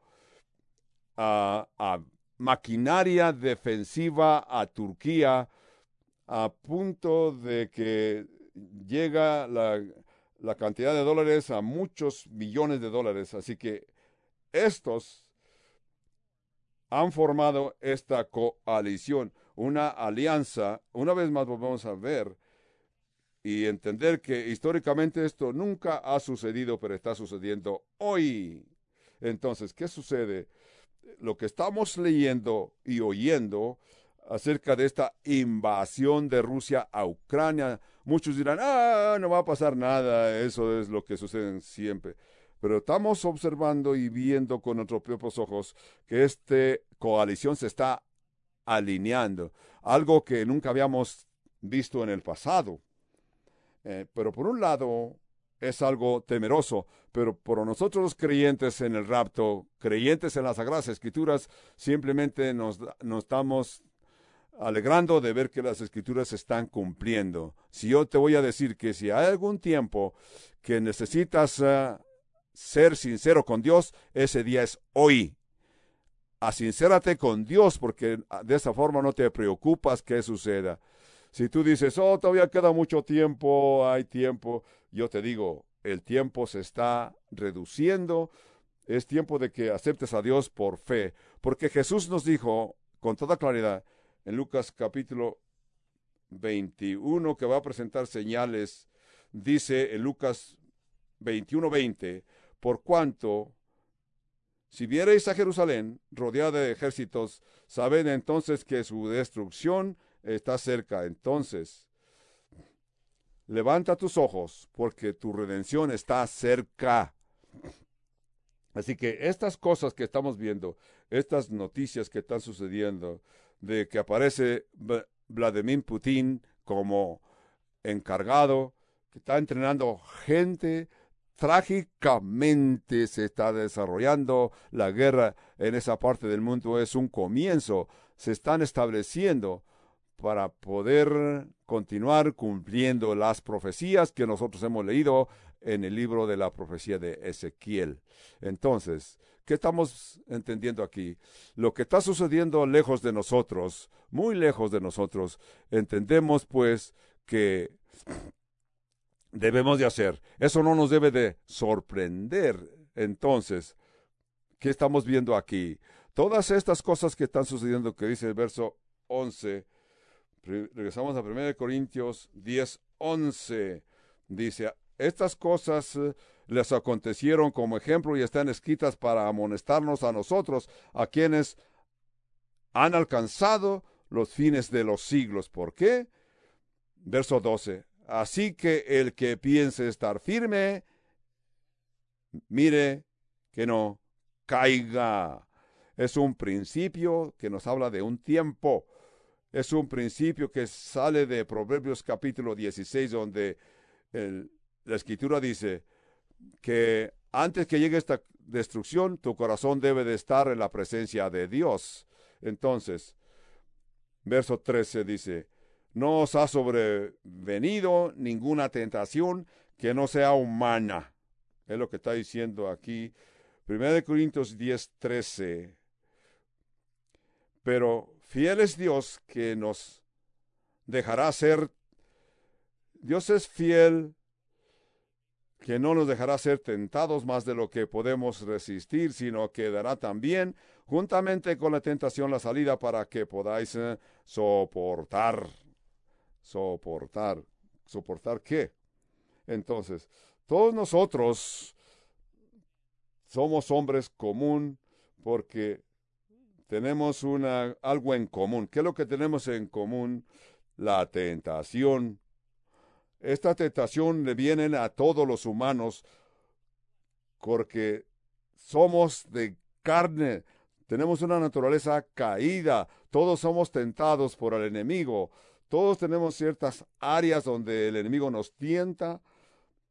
a, a maquinaria defensiva a Turquía a punto de que llega la, la cantidad de dólares a muchos millones de dólares. Así que estos han formado esta coalición, una alianza. Una vez más volvemos a ver y entender que históricamente esto nunca ha sucedido, pero está sucediendo hoy. Entonces, ¿qué sucede? Lo que estamos leyendo y oyendo acerca de esta invasión de Rusia a Ucrania. Muchos dirán, ah, no va a pasar nada, eso es lo que sucede siempre. Pero estamos observando y viendo con nuestros propios ojos que esta coalición se está alineando, algo que nunca habíamos visto en el pasado. Eh, pero por un lado es algo temeroso, pero por nosotros los creyentes en el rapto, creyentes en las Sagradas Escrituras, simplemente nos, nos estamos alegrando de ver que las escrituras se están cumpliendo. Si yo te voy a decir que si hay algún tiempo que necesitas eh, ser sincero con Dios, ese día es hoy. Asincérate con Dios porque de esa forma no te preocupas que suceda. Si tú dices, oh, todavía queda mucho tiempo, hay tiempo, yo te digo, el tiempo se está reduciendo, es tiempo de que aceptes a Dios por fe, porque Jesús nos dijo con toda claridad, en Lucas capítulo 21 que va a presentar señales, dice en Lucas 21:20, por cuanto si viereis a Jerusalén rodeada de ejércitos, sabed entonces que su destrucción está cerca. Entonces, levanta tus ojos, porque tu redención está cerca. Así que estas cosas que estamos viendo, estas noticias que están sucediendo, de que aparece Vladimir Putin como encargado, que está entrenando gente. Trágicamente se está desarrollando la guerra en esa parte del mundo. Es un comienzo. Se están estableciendo para poder continuar cumpliendo las profecías que nosotros hemos leído en el libro de la profecía de Ezequiel. Entonces, ¿Qué estamos entendiendo aquí? Lo que está sucediendo lejos de nosotros, muy lejos de nosotros, entendemos pues que debemos de hacer. Eso no nos debe de sorprender. Entonces, ¿qué estamos viendo aquí? Todas estas cosas que están sucediendo, que dice el verso 11, regresamos a 1 Corintios 10, 11, dice, estas cosas les acontecieron como ejemplo y están escritas para amonestarnos a nosotros, a quienes han alcanzado los fines de los siglos. ¿Por qué? Verso 12. Así que el que piense estar firme, mire que no caiga. Es un principio que nos habla de un tiempo. es un principio que sale de Proverbios capítulo 16, donde la escritura dice que antes que llegue esta destrucción, tu corazón debe de estar en la presencia de Dios. Entonces, verso 13 dice, no os ha sobrevenido ninguna tentación que no sea humana. Es lo que está diciendo aquí. 1 Corintios 10, 13. Pero fiel es Dios que nos dejará ser. Dios es fiel que no nos dejará ser tentados más de lo que podemos resistir, sino que dará también, juntamente con la tentación, la salida para que podáis eh, soportar. Soportar. ¿Soportar qué? Entonces, todos nosotros somos hombres común porque tenemos una, algo en común. ¿Qué es lo que tenemos en común? La tentación. Esta tentación le viene a todos los humanos porque somos de carne, tenemos una naturaleza caída, todos somos tentados por el enemigo, todos tenemos ciertas áreas donde el enemigo nos tienta,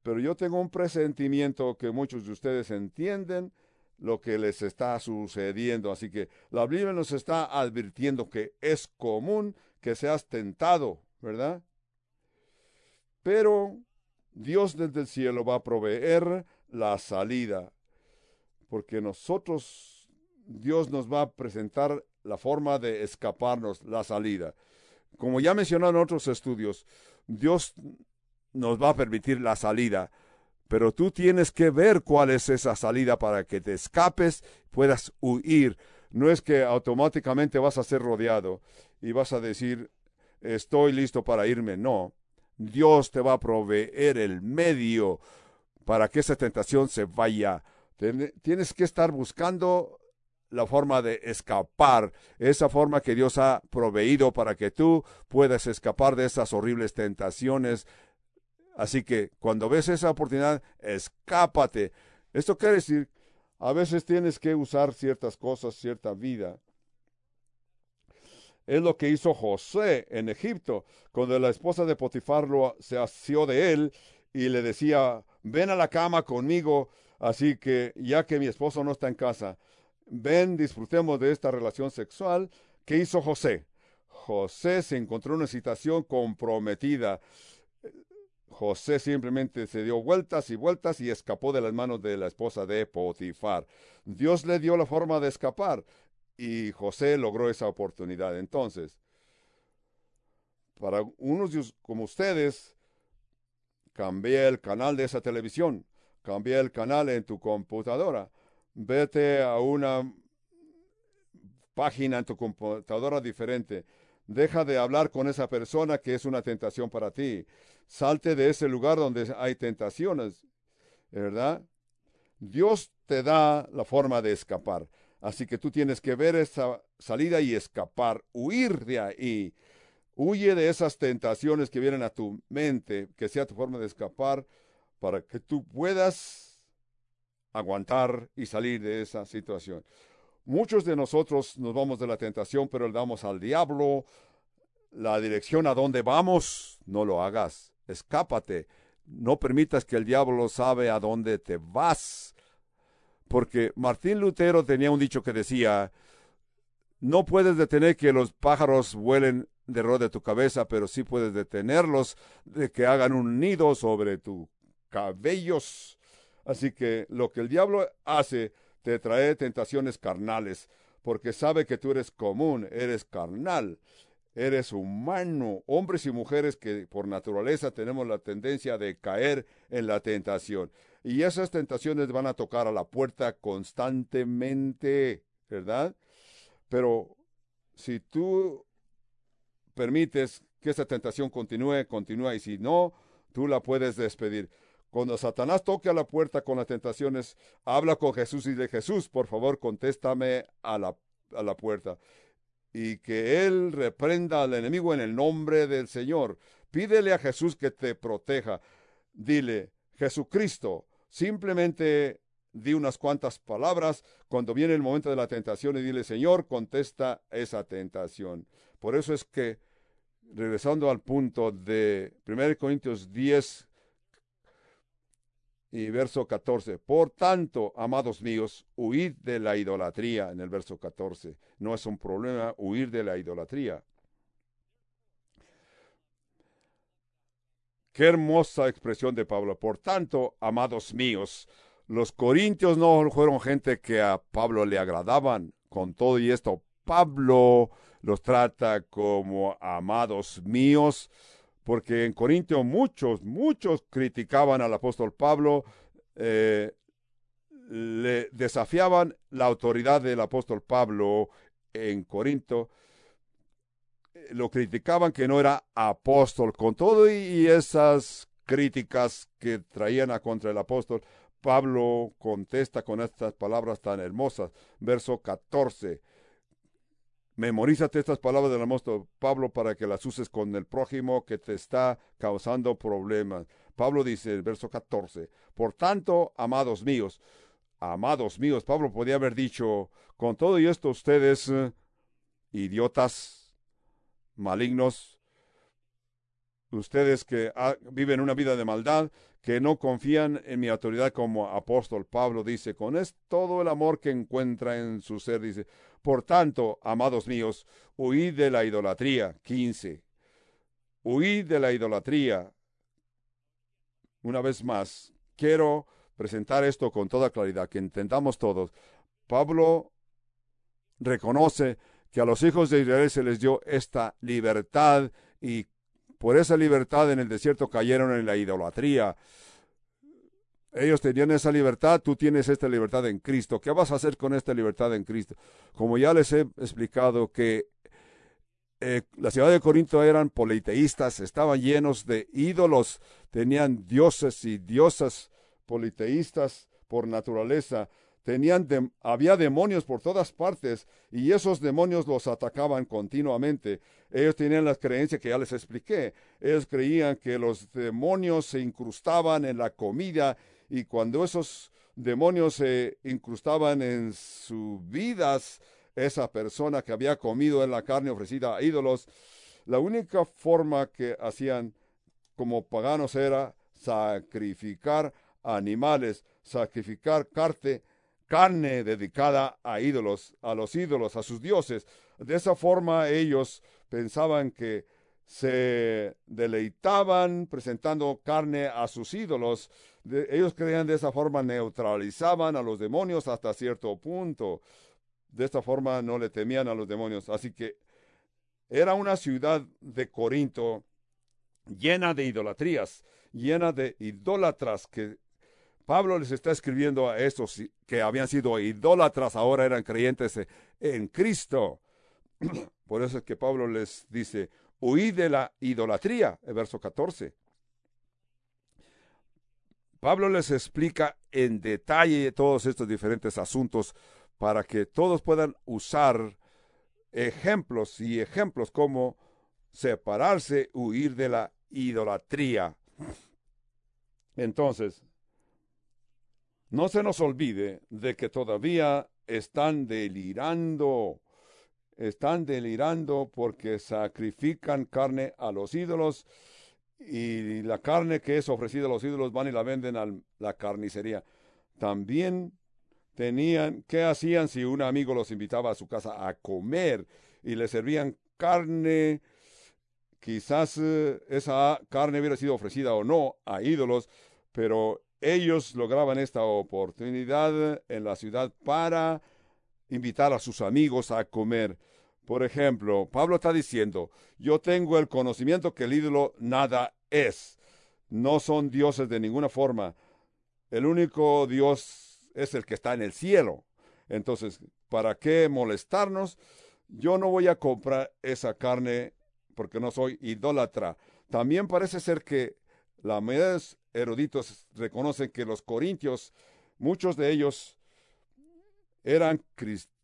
pero yo tengo un presentimiento que muchos de ustedes entienden lo que les está sucediendo. Así que la Biblia nos está advirtiendo que es común que seas tentado, ¿verdad? Pero Dios desde el cielo va a proveer la salida, porque nosotros, Dios nos va a presentar la forma de escaparnos, la salida. Como ya mencioné en otros estudios, Dios nos va a permitir la salida, pero tú tienes que ver cuál es esa salida para que te escapes, puedas huir. No es que automáticamente vas a ser rodeado y vas a decir, estoy listo para irme. No, Dios te va a proveer el medio para que esa tentación se vaya. Tienes que estar buscando la forma de escapar, esa forma que Dios ha proveído para que tú puedas escapar de esas horribles tentaciones, Así que cuando ves esa oportunidad, escápate. Esto quiere decir, a veces tienes que usar ciertas cosas, cierta vida. Es lo que hizo José en Egipto, cuando la esposa de Potifar lo, se asió de él y le decía, ven a la cama conmigo, así que ya que mi esposo no está en casa, ven, disfrutemos de esta relación sexual. ¿Qué hizo José? José se encontró en una situación comprometida. José simplemente se dio vueltas y vueltas y escapó de las manos de la esposa de Potifar. Dios le dio la forma de escapar y José logró esa oportunidad. Entonces, para unos como ustedes, cambia el canal de esa televisión, cambia el canal en tu computadora, vete a una página en tu computadora diferente, deja de hablar con esa persona que es una tentación para ti Salte de ese lugar donde hay tentaciones, ¿verdad? Dios te da la forma de escapar. Así que tú tienes que ver esa salida y escapar, huir de ahí. Huye de esas tentaciones que vienen a tu mente, que sea tu forma de escapar, para que tú puedas aguantar y salir de esa situación. Muchos de nosotros nos vamos de la tentación, pero le damos al diablo la dirección a donde vamos. No lo hagas escápate, no permitas que el diablo sabe a dónde te vas. Porque Martín Lutero tenía un dicho que decía, no puedes detener que los pájaros vuelen de de tu cabeza, pero sí puedes detenerlos de que hagan un nido sobre tus cabellos. Así que lo que el diablo hace te trae tentaciones carnales, porque sabe que tú eres común, eres carnal eres humano, hombres y mujeres que por naturaleza tenemos la tendencia de caer en la tentación. Y esas tentaciones van a tocar a la puerta constantemente, ¿verdad? Pero si tú permites que esa tentación continúe, continúa, y si no, tú la puedes despedir. Cuando Satanás toque a la puerta con las tentaciones, habla con Jesús y de Jesús, por favor, contéstame a la, a la puerta y que Él reprenda al enemigo en el nombre del Señor. Pídele a Jesús que te proteja. Dile, Jesucristo, simplemente di unas cuantas palabras cuando viene el momento de la tentación y dile, Señor, contesta esa tentación. Por eso es que, regresando al punto de 1 Corintios 10 y verso 14, por tanto, amados míos, huid de la idolatría en el verso 14. No es un problema huir de la idolatría. Qué hermosa expresión de Pablo. Por tanto, amados míos, los corintios no fueron gente que a Pablo le agradaban. Con todo y esto, Pablo los trata como amados míos, porque en Corintio muchos, muchos criticaban al apóstol Pablo, eh, le desafiaban la autoridad del apóstol Pablo en Corinto, lo criticaban que no era apóstol, con todo y esas críticas que traían a contra el apóstol, Pablo contesta con estas palabras tan hermosas. Verso 14. Memorízate estas palabras del apóstol Pablo para que las uses con el prójimo que te está causando problemas. Pablo dice en verso 14, por tanto, amados míos, amados míos, Pablo podía haber dicho, con todo y esto ustedes, eh, idiotas, malignos, ustedes que viven una vida de maldad, que no confían en mi autoridad como apóstol. Pablo dice, con es todo el amor que encuentra en su ser, dice, por tanto, amados míos, huid de la idolatría. 15. Huid de la idolatría. Una vez más, quiero presentar esto con toda claridad, que entendamos todos. Pablo reconoce que a los hijos de Israel se les dio esta libertad y por esa libertad en el desierto cayeron en la idolatría. Ellos tenían esa libertad, tú tienes esta libertad en Cristo. ¿Qué vas a hacer con esta libertad en Cristo? Como ya les he explicado que eh, la ciudad de Corinto eran politeístas, estaban llenos de ídolos, tenían dioses y diosas politeístas por naturaleza tenían había demonios por todas partes y esos demonios los atacaban continuamente. Ellos tenían las creencias que ya les expliqué. Ellos creían que los demonios se incrustaban en la comida y cuando esos demonios se incrustaban en sus vidas, esa persona que había comido en la carne ofrecida a ídolos, la única forma que hacían como paganos era sacrificar animales, sacrificar carne carne dedicada a ídolos, a los ídolos, a sus dioses. De esa forma ellos pensaban que se deleitaban presentando carne a sus ídolos. Ellos creían de esa forma neutralizaban a los demonios hasta cierto punto. De esta forma no le temían a los demonios. Así que era una ciudad de Corinto llena de idolatrías, llena de idólatras que Pablo les está escribiendo a estos que habían sido idólatras, ahora eran creyentes en Cristo. Por eso es que Pablo les dice, huid de la idolatría, el verso 14. Pablo les explica en detalle todos estos diferentes asuntos para que todos puedan usar ejemplos y ejemplos como separarse, huir de la idolatría. Entonces, no se nos olvide de que todavía están delirando, están delirando porque sacrifican carne a los ídolos y la carne que es ofrecida a los ídolos van y la venden a la carnicería. También tenían, ¿qué hacían si un amigo los invitaba a su casa a comer y le servían carne? Quizás eh, esa carne hubiera sido ofrecida o no a ídolos, pero ellos lograban esta oportunidad en la ciudad para invitar a sus amigos a comer. Por ejemplo, Pablo está diciendo, yo tengo el conocimiento que el ídolo nada es. No son dioses de ninguna forma. El único Dios es el que está en el cielo. Entonces, ¿para qué molestarnos? Yo no voy a comprar esa carne porque no soy idólatra. También parece ser que la mayoría eruditos reconocen que los corintios, muchos de ellos eran cristianos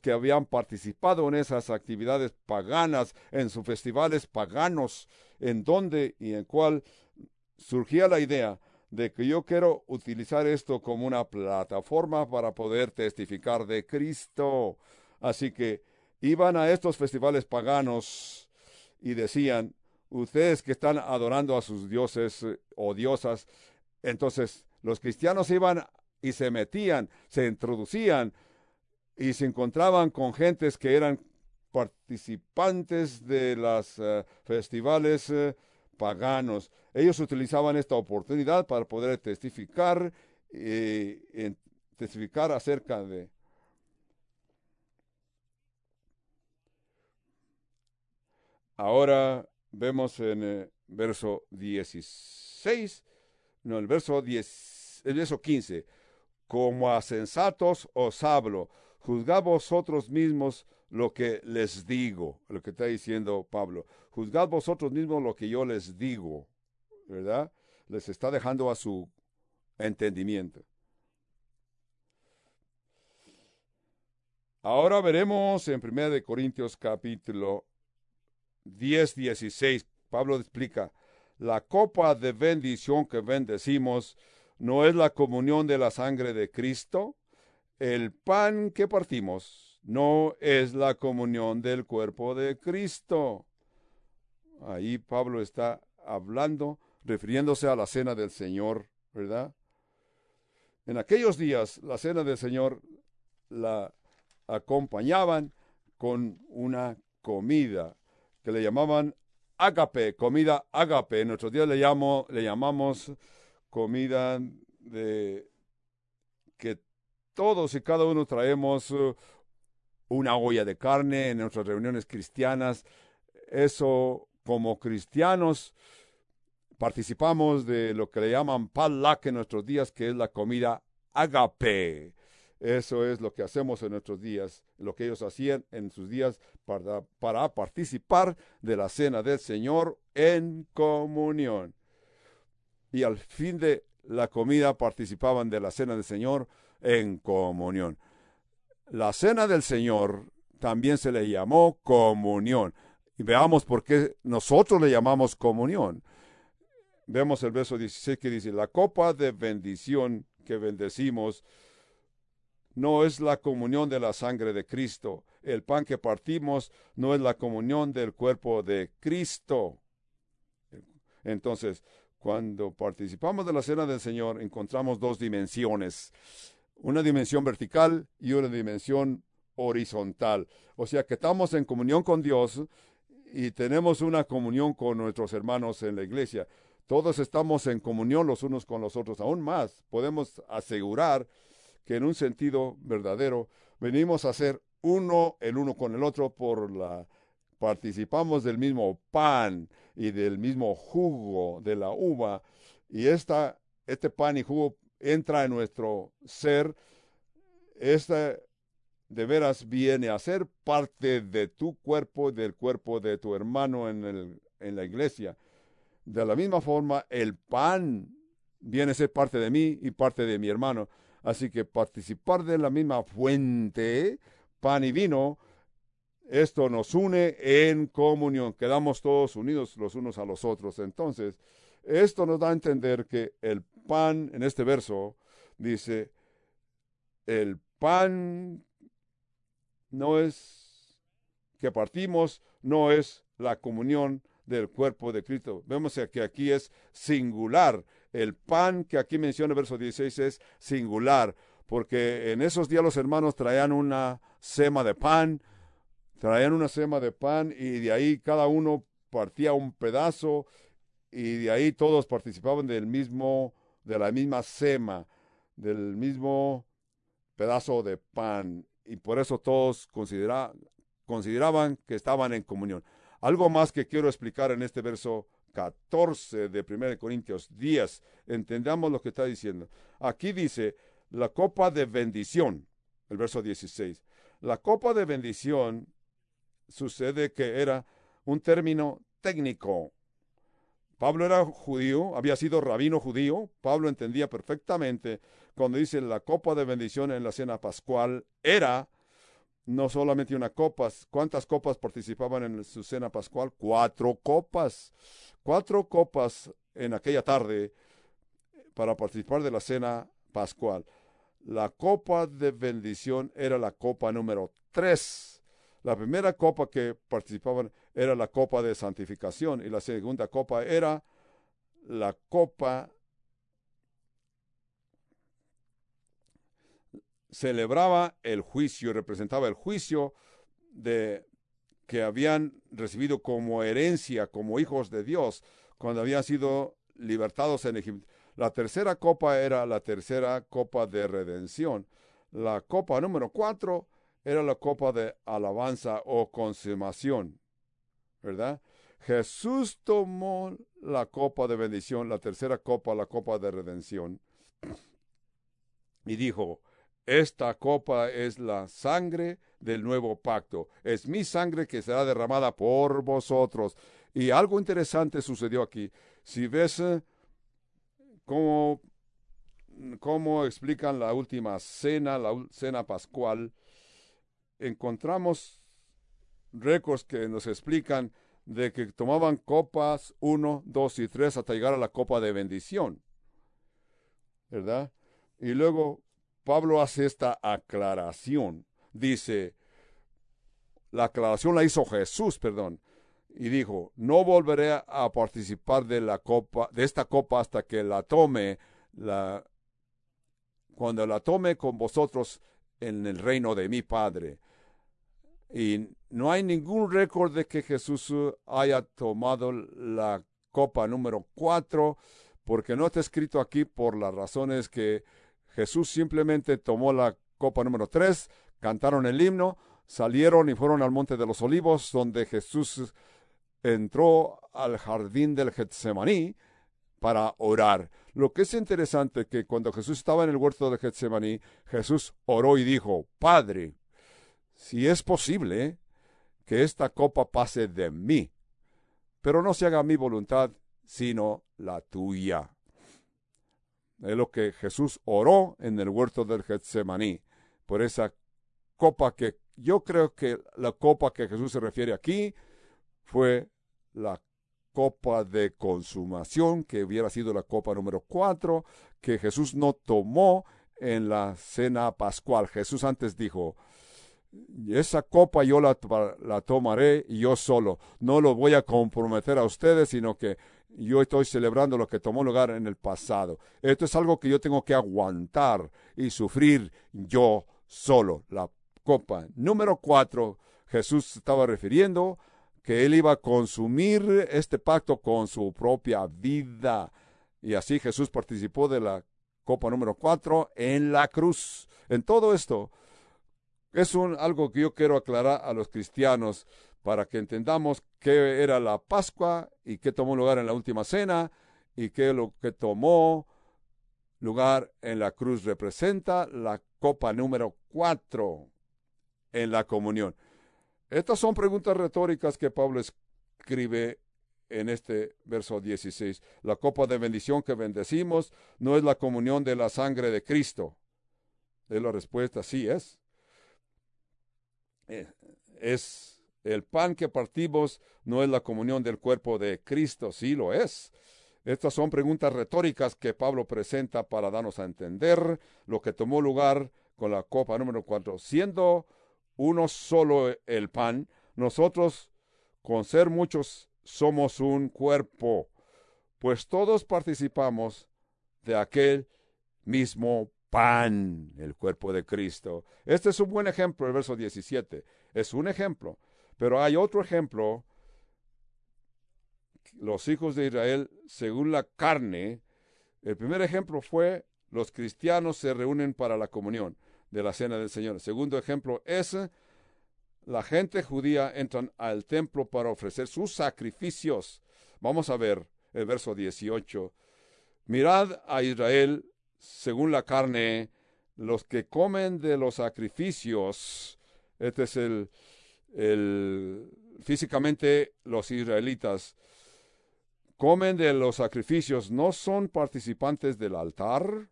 que habían participado en esas actividades paganas, en sus festivales paganos, en donde y en cual surgía la idea de que yo quiero utilizar esto como una plataforma para poder testificar de Cristo. Así que iban a estos festivales paganos y decían, ustedes que están adorando a sus dioses eh, o diosas, entonces los cristianos iban y se metían, se introducían y se encontraban con gentes que eran participantes de los eh, festivales eh, paganos. Ellos utilizaban esta oportunidad para poder testificar, y testificar acerca de Ahora vemos en el verso 16, no, el verso 10, el verso 15, como a sensatos os hablo, juzgad vosotros mismos lo que les digo, lo que está diciendo Pablo, juzgad vosotros mismos lo que yo les digo, ¿verdad? Les está dejando a su entendimiento. Ahora veremos en 1 Corintios capítulo 10, 16, Pablo explica, la copa de bendición que bendecimos no es la comunión de la sangre de Cristo, el pan que partimos no es la comunión del cuerpo de Cristo. Ahí Pablo está hablando, refiriéndose a la cena del Señor, ¿verdad? En aquellos días, la cena del Señor la acompañaban con una comida que le llamaban agape, comida agape. En nuestros días le, le llamamos comida de que todos y cada uno traemos uh, una olla de carne en nuestras reuniones cristianas. Eso como cristianos participamos de lo que le llaman palak en nuestros días, que es la comida agape. Eso es lo que hacemos en nuestros días, lo que ellos hacían en sus días para, para participar de la cena del Señor en comunión. Y al fin de la comida participaban de la cena del Señor en comunión. La cena del Señor también se le llamó comunión. Y veamos por qué nosotros le llamamos comunión. Vemos el verso 16 que dice, la copa de bendición que bendecimos no es la comunión de la sangre de Cristo. El pan que partimos no es la comunión del cuerpo de Cristo. Entonces, cuando participamos de la cena del Señor, encontramos dos dimensiones. Una dimensión vertical y una dimensión horizontal. O sea que estamos en comunión con Dios y tenemos una comunión con nuestros hermanos en la iglesia. Todos estamos en comunión los unos con los otros. Aún más, podemos asegurar que en un sentido verdadero venimos a ser uno el uno con el otro por la participamos del mismo pan y del mismo jugo de la uva y esta, este pan y jugo entra en nuestro ser, esta de veras viene a ser parte de tu cuerpo y del cuerpo de tu hermano en, el, en la iglesia. De la misma forma, el pan viene a ser parte de mí y parte de mi hermano. Así que participar de la misma fuente, pan y vino, esto nos une en comunión. Quedamos todos unidos los unos a los otros. Entonces, esto nos da a entender que el pan, en este verso, dice, el pan no es que partimos, no es la comunión del cuerpo de Cristo. Vemos que aquí es singular. El pan que aquí menciona el verso 16 es singular, porque en esos días los hermanos traían una sema de pan, traían una sema de pan y de ahí cada uno partía un pedazo y de ahí todos participaban del mismo, de la misma sema, del mismo pedazo de pan y por eso todos consideraban que estaban en comunión. Algo más que quiero explicar en este verso 14 de 1 Corintios 10. Entendamos lo que está diciendo. Aquí dice la copa de bendición, el verso 16. La copa de bendición sucede que era un término técnico. Pablo era judío, había sido rabino judío. Pablo entendía perfectamente cuando dice la copa de bendición en la cena pascual era no solamente una copa. ¿Cuántas copas participaban en su cena pascual? Cuatro copas cuatro copas en aquella tarde para participar de la cena pascual. La copa de bendición era la copa número tres. La primera copa que participaban era la copa de santificación y la segunda copa era la copa celebraba el juicio, representaba el juicio de que habían recibido como herencia, como hijos de Dios, cuando habían sido libertados en Egipto. La tercera copa era la tercera copa de redención. La copa número cuatro era la copa de alabanza o consumación, ¿verdad? Jesús tomó la copa de bendición, la tercera copa, la copa de redención, y dijo, esta copa es la sangre del nuevo pacto. Es mi sangre que será derramada por vosotros. Y algo interesante sucedió aquí. Si ves eh, cómo, cómo explican la última cena, la cena pascual, encontramos récords que nos explican de que tomaban copas uno, dos y tres hasta llegar a la copa de bendición. ¿Verdad? Y luego Pablo hace esta aclaración. Dice, la aclaración la hizo Jesús, perdón, y dijo, no volveré a participar de la copa, de esta copa hasta que la tome, la, cuando la tome con vosotros en el reino de mi Padre. Y no hay ningún récord de que Jesús haya tomado la copa número cuatro, porque no está escrito aquí por las razones que Jesús simplemente tomó la copa número tres, cantaron el himno, salieron y fueron al monte de los olivos, donde Jesús entró al jardín del Getsemaní para orar. Lo que es interesante que cuando Jesús estaba en el huerto de Getsemaní, Jesús oró y dijo, Padre, si es posible, que esta copa pase de mí, pero no se haga mi voluntad, sino la tuya. Es lo que Jesús oró en el huerto del Getsemaní, por esa copa que yo creo que la copa que Jesús se refiere aquí fue la copa de consumación, que hubiera sido la copa número cuatro, que Jesús no tomó en la cena pascual. Jesús antes dijo, esa copa yo la, tomaré yo solo, no lo voy a comprometer a ustedes, sino que yo estoy celebrando lo que tomó lugar en el pasado. Esto es algo que yo tengo que aguantar y sufrir yo solo. La copa número cuatro, Jesús estaba refiriendo que él iba a consumir este pacto con su propia vida. Y así Jesús participó de la copa número cuatro en la cruz. En todo esto, es un, algo que yo quiero aclarar a los cristianos para que entendamos qué era la Pascua y qué tomó lugar en la última cena y qué lo que tomó lugar en la cruz representa la copa número cuatro en la comunión. Estas son preguntas retóricas que Pablo escribe en este verso 16. La copa de bendición que bendecimos no es la comunión de la sangre de Cristo. Es la respuesta, sí es. Eh, es el pan que partimos no es la comunión del cuerpo de Cristo, sí lo es. Estas son preguntas retóricas que Pablo presenta para darnos a entender lo que tomó lugar con la copa número cuatro. Siendo uno solo el pan, nosotros, con ser muchos, somos un cuerpo, pues todos participamos de aquel mismo pan, el cuerpo de Cristo. Este es un buen ejemplo, el verso 17. Es un ejemplo pero hay otro ejemplo, los hijos de Israel según la carne. El primer ejemplo fue los cristianos se reúnen para la comunión de la cena del Señor. El segundo ejemplo es la gente judía entran al templo para ofrecer sus sacrificios. Vamos a ver el verso 18. Mirad a Israel según la carne, los que comen de los sacrificios. Este es el, físicamente los israelitas comen de los sacrificios, no son participantes del altar,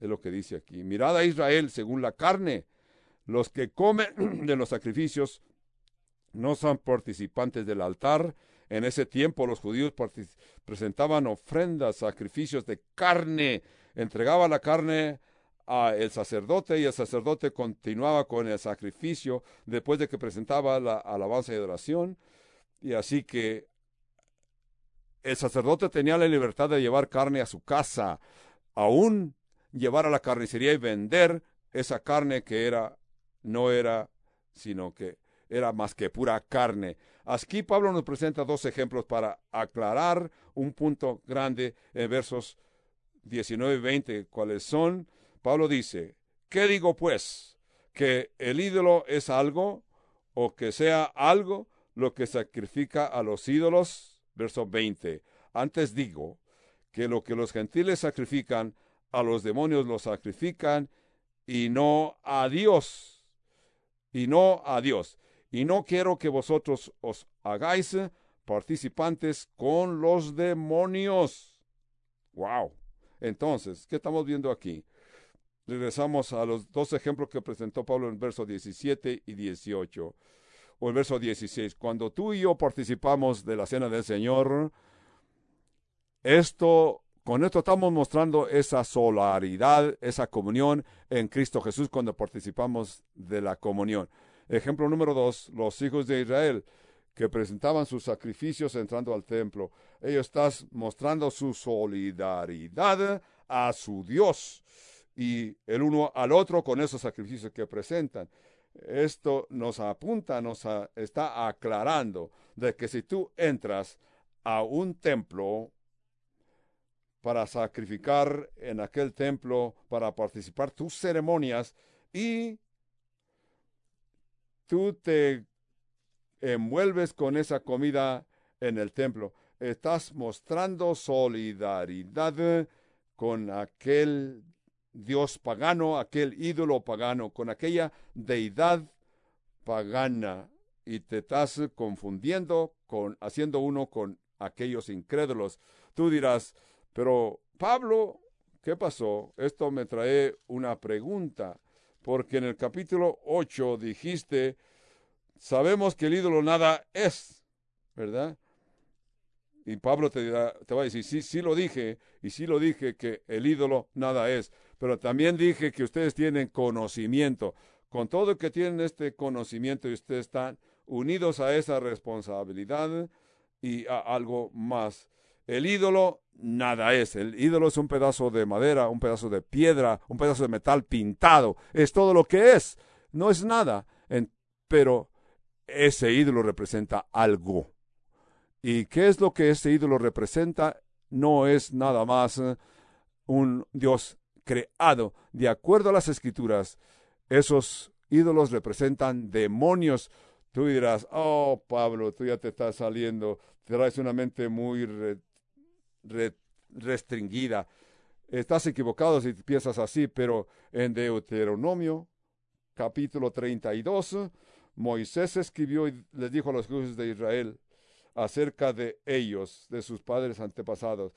es lo que dice aquí. Mirad a Israel según la carne, los que comen de los sacrificios no son participantes del altar. En ese tiempo los judíos presentaban ofrendas, sacrificios de carne, entregaban la carne a el sacerdote y el sacerdote continuaba con el sacrificio después de que presentaba la alabanza y adoración. Y así que el sacerdote tenía la libertad de llevar carne a su casa, aún llevar a la carnicería y vender esa carne que era, no era, sino que era más que pura carne. Aquí Pablo nos presenta dos ejemplos para aclarar un punto grande en versos 19 y 20, cuáles son. Pablo dice, ¿qué digo pues? ¿Que el ídolo es algo o que sea algo lo que sacrifica a los ídolos? Verso 20. Antes digo que lo que los gentiles sacrifican, a los demonios lo sacrifican y no a Dios. Y no a Dios. Y no quiero que vosotros os hagáis participantes con los demonios. Wow. Entonces, ¿qué estamos viendo aquí? Regresamos a los dos ejemplos que presentó Pablo en verso 17 y 18. O el verso 16. Cuando tú y yo participamos de la cena del Señor, esto, con esto estamos mostrando esa solidaridad, esa comunión en Cristo Jesús cuando participamos de la comunión. Ejemplo número dos, los hijos de Israel que presentaban sus sacrificios entrando al templo. Ellos están mostrando su solidaridad a su Dios y el uno al otro con esos sacrificios que presentan. Esto nos apunta, nos está aclarando de que si tú entras a un templo para sacrificar en aquel templo, para participar tus ceremonias y tú te envuelves con esa comida en el templo. Estás mostrando solidaridad con aquel Dios pagano, aquel ídolo pagano, con aquella deidad pagana y te estás confundiendo con haciendo uno con aquellos incrédulos. Tú dirás, pero Pablo, ¿qué pasó? Esto me trae una pregunta, porque en el capítulo 8 dijiste sabemos que el ídolo nada es, ¿verdad? Y Pablo te, te va a decir, sí, sí lo dije, y sí lo dije que el ídolo nada es, pero también dije que ustedes tienen conocimiento. Con todo que tienen este conocimiento y ustedes están unidos a esa responsabilidad y a algo más. El ídolo nada es. El ídolo es un pedazo de madera, un pedazo de piedra, un pedazo de metal pintado. Es todo lo que es. No es nada. pero ese ídolo representa algo. ¿Y qué es lo que ese ídolo representa? No es nada más eh, un Dios creado. De acuerdo a las escrituras, esos ídolos representan demonios. Tú dirás, oh Pablo, tú ya te estás saliendo, traes una mente muy restringida. Estás equivocado si piensas así, pero en Deuteronomio capítulo 32 Moisés escribió y les dijo a los hijos de Israel acerca de ellos, de sus padres antepasados.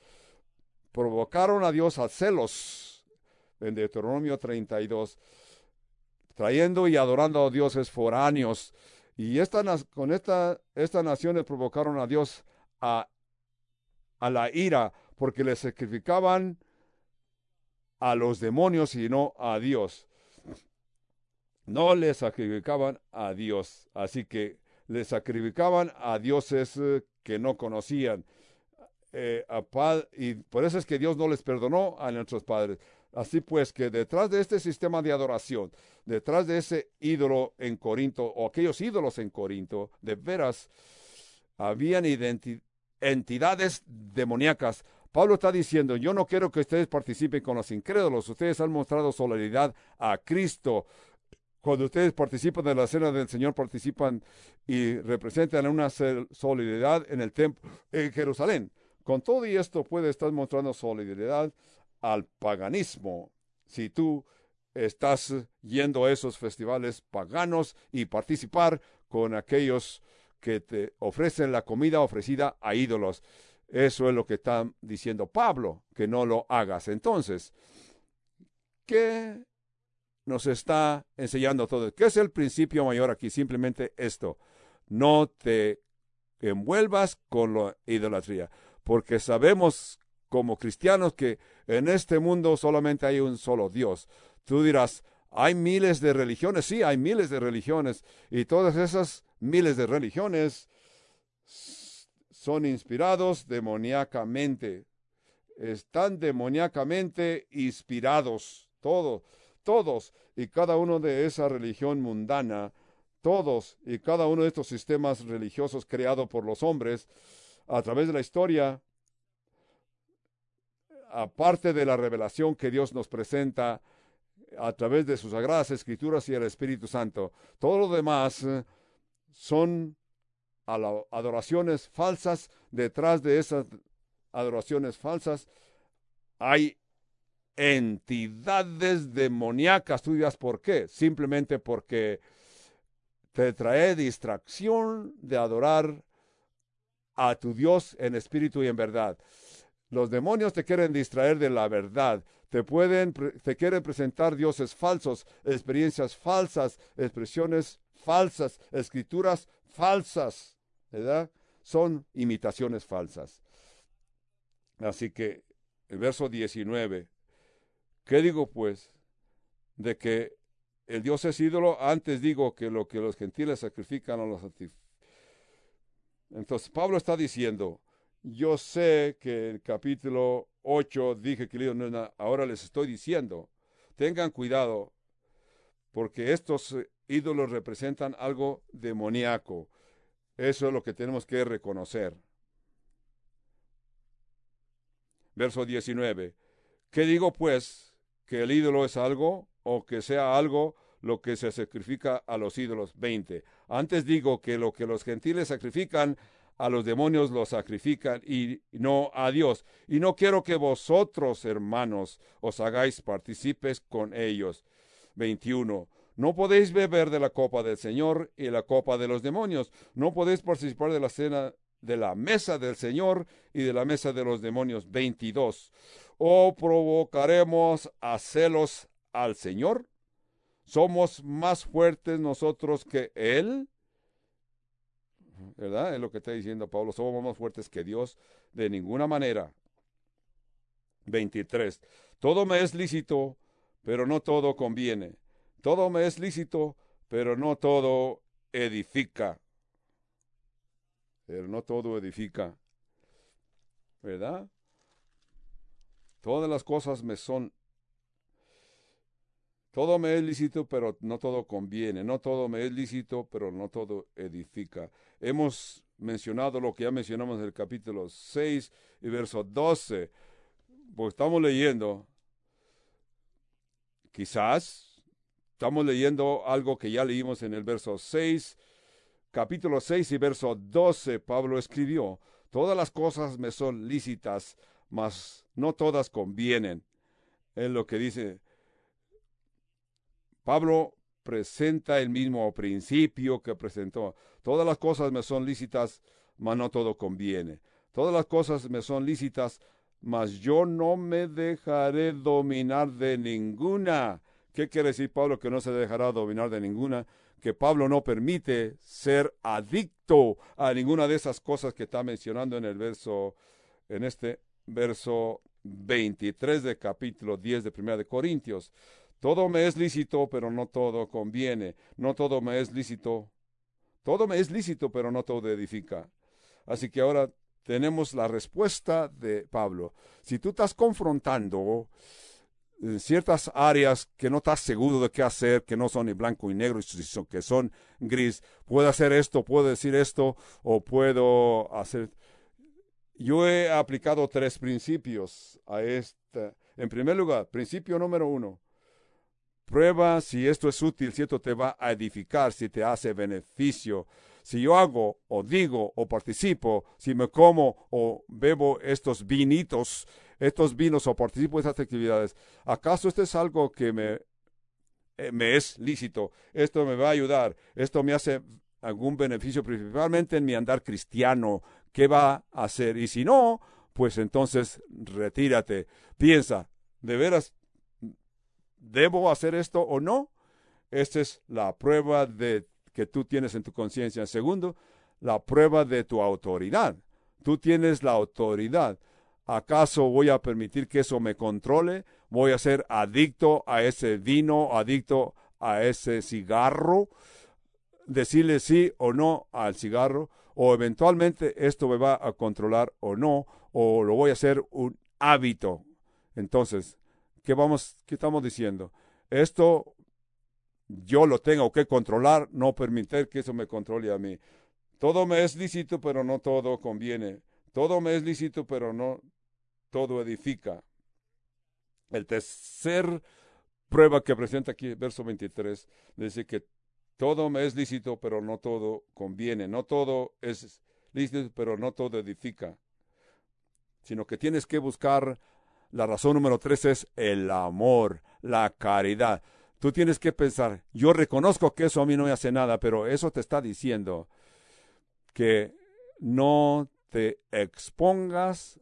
Provocaron a Dios a celos en Deuteronomio 32, trayendo y adorando a dioses foráneos. Y esta, con esta, estas naciones provocaron a Dios a, a la ira, porque le sacrificaban a los demonios y no a Dios no le sacrificaban a Dios, así que le sacrificaban a dioses eh, que no conocían. Eh, y por eso es que Dios no les perdonó a nuestros padres. Así pues que detrás de este sistema de adoración, detrás de ese ídolo en Corinto, o aquellos ídolos en Corinto, de veras, habían entidades demoníacas. Pablo está diciendo, yo no quiero que ustedes participen con los incrédulos, ustedes han mostrado solidaridad a Cristo, cuando ustedes participan de la cena del Señor, participan y representan una solidaridad en el templo en Jerusalén. Con todo y esto puede estar mostrando solidaridad al paganismo. Si tú estás yendo a esos festivales paganos y participar con aquellos que te ofrecen la comida ofrecida a ídolos. Eso es lo que está diciendo Pablo, que no lo hagas. Entonces, ¿qué nos está enseñando todo. ¿Qué es el principio mayor aquí? Simplemente esto. No te envuelvas con la idolatría, porque sabemos como cristianos que en este mundo solamente hay un solo Dios. Tú dirás, hay miles de religiones, sí, hay miles de religiones, y todas esas miles de religiones son inspirados demoníacamente. Están demoníacamente inspirados, todos, todos y cada uno de esa religión mundana, todos y cada uno de estos sistemas religiosos creados por los hombres a través de la historia, aparte de la revelación que Dios nos presenta a través de sus sagradas escrituras y el Espíritu Santo, todo lo demás eh, son adoraciones falsas. Detrás de esas adoraciones falsas hay entidades demoníacas. Tú dirás, ¿por qué? Simplemente porque te trae distracción de adorar a tu Dios en espíritu y en verdad. Los demonios te quieren distraer de la verdad. Te pueden, te quieren presentar dioses falsos, experiencias falsas, expresiones falsas, escrituras falsas, ¿verdad? Son imitaciones falsas. Así que el verso 19, ¿qué digo pues? De que el Dios es ídolo, antes digo que lo que los gentiles sacrifican a los Entonces Pablo está diciendo, yo sé que el capítulo 8 dije que ahora les estoy diciendo, tengan cuidado, porque estos ídolos representan algo demoníaco. Eso es lo que tenemos que reconocer. Verso 19. ¿Qué digo pues? ¿Que el ídolo es algo o que sea algo lo que se sacrifica a los ídolos? 20. Antes digo que lo que los gentiles sacrifican a los demonios lo sacrifican y no a Dios. Y no quiero que vosotros, hermanos, os hagáis partícipes con ellos. 21. No podéis beber de la copa del Señor y la copa de los demonios. No podéis participar de la cena de la mesa del Señor y de la mesa de los demonios. 22. ¿O provocaremos a celos al Señor? ¿Somos más fuertes nosotros que Él? ¿Verdad? Es lo que está diciendo Pablo. Somos más fuertes que Dios de ninguna manera. 23. Todo me es lícito, pero no todo conviene. Todo me es lícito, pero no todo edifica. Pero no todo edifica. ¿Verdad? Todas las cosas me son... Todo me es lícito, pero no todo conviene. No todo me es lícito, pero no todo edifica. Hemos mencionado lo que ya mencionamos en el capítulo 6 y verso 12. Pues estamos leyendo. Quizás Estamos leyendo algo que ya leímos en el verso 6, capítulo 6 y verso 12. Pablo escribió, todas las cosas me son lícitas, mas no todas convienen. Es lo que dice. Pablo presenta el mismo principio que presentó. Todas las cosas me son lícitas, mas no todo conviene. Todas las cosas me son lícitas, mas yo no me dejaré dominar de ninguna. ¿Qué quiere decir Pablo que no se dejará dominar de ninguna? Que Pablo no permite ser adicto a ninguna de esas cosas que está mencionando en el verso, en este verso 23 de capítulo 10 de Primera de Corintios. Todo me es lícito, pero no todo conviene. No todo me es lícito. Todo me es lícito, pero no todo edifica. Así que ahora tenemos la respuesta de Pablo. Si tú estás confrontando en ciertas áreas que no estás seguro de qué hacer, que no son ni blanco y negro, que son gris. Puedo hacer esto, puedo decir esto, o puedo hacer... Yo he aplicado tres principios a esta. En primer lugar, principio número uno, prueba si esto es útil, si esto te va a edificar, si te hace beneficio. Si yo hago o digo o participo, si me como o bebo estos vinitos, estos vinos o participo de estas actividades, ¿acaso esto es algo que me, eh, me es lícito? Esto me va a ayudar, esto me hace algún beneficio, principalmente en mi andar cristiano. ¿Qué va a hacer? Y si no, pues entonces retírate. Piensa, ¿de veras debo hacer esto o no? Esta es la prueba de que tú tienes en tu conciencia. Segundo, la prueba de tu autoridad. Tú tienes la autoridad. ¿Acaso voy a permitir que eso me controle? ¿Voy a ser adicto a ese vino, adicto a ese cigarro? Decirle sí o no al cigarro, o eventualmente esto me va a controlar o no, o lo voy a hacer un hábito. Entonces, ¿qué vamos, qué estamos diciendo? Esto yo lo tengo que controlar, no permitir que eso me controle a mí. Todo me es lícito, pero no todo conviene. Todo me es lícito, pero no todo edifica. El tercer prueba que presenta aquí, verso 23, dice que todo me es lícito, pero no todo conviene. No todo es lícito, pero no todo edifica. Sino que tienes que buscar, la razón número tres es el amor, la caridad. Tú tienes que pensar, yo reconozco que eso a mí no me hace nada, pero eso te está diciendo que no te expongas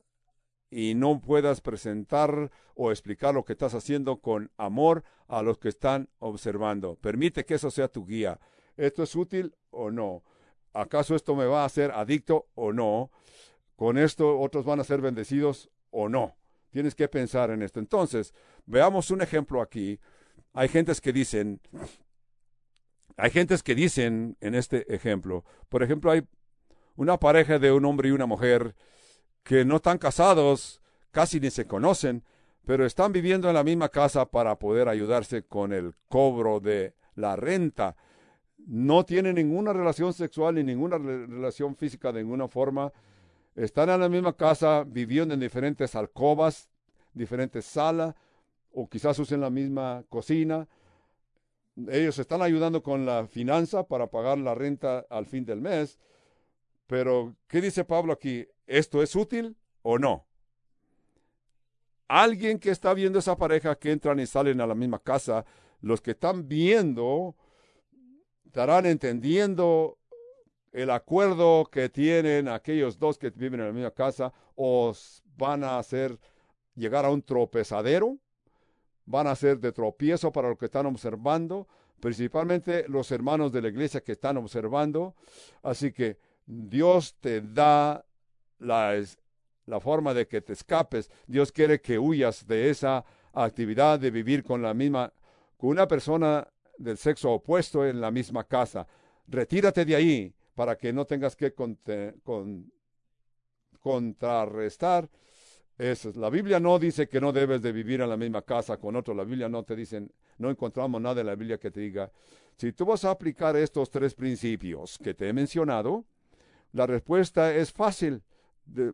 y no puedas presentar o explicar lo que estás haciendo con amor a los que están observando. Permite que eso sea tu guía. ¿Esto es útil o no? ¿Acaso esto me va a hacer adicto o no? ¿Con esto otros van a ser bendecidos o no? Tienes que pensar en esto. Entonces, veamos un ejemplo aquí hay gentes que dicen, hay gentes que dicen en este ejemplo, por ejemplo, hay una pareja de un hombre y una mujer que no están casados, casi ni se conocen, pero están viviendo en la misma casa para poder ayudarse con el cobro de la renta. No tienen ninguna relación sexual ni ninguna relación física de ninguna forma. Están en la misma casa, viviendo en diferentes alcobas, diferentes salas, o quizás usen la misma cocina. Ellos están ayudando con la finanza para pagar la renta al fin del mes. Pero, ¿qué dice Pablo aquí? ¿Esto es útil o no? Alguien que está viendo esa pareja que entran y salen a la misma casa, los que están viendo estarán entendiendo el acuerdo que tienen aquellos dos que viven en la misma casa o van a hacer llegar a un tropezadero van a ser de tropiezo para los que están observando, principalmente los hermanos de la iglesia que están observando. Así que Dios te da la, la forma de que te escapes. Dios quiere que huyas de esa actividad de vivir con la misma, con una persona del sexo opuesto en la misma casa. Retírate de ahí para que no tengas que contrarrestar la Biblia no dice que no debes de vivir en la misma casa con otro. La Biblia no te dice, no encontramos nada en la Biblia que te diga, si tú vas a aplicar estos tres principios que te he mencionado, la respuesta es fácil,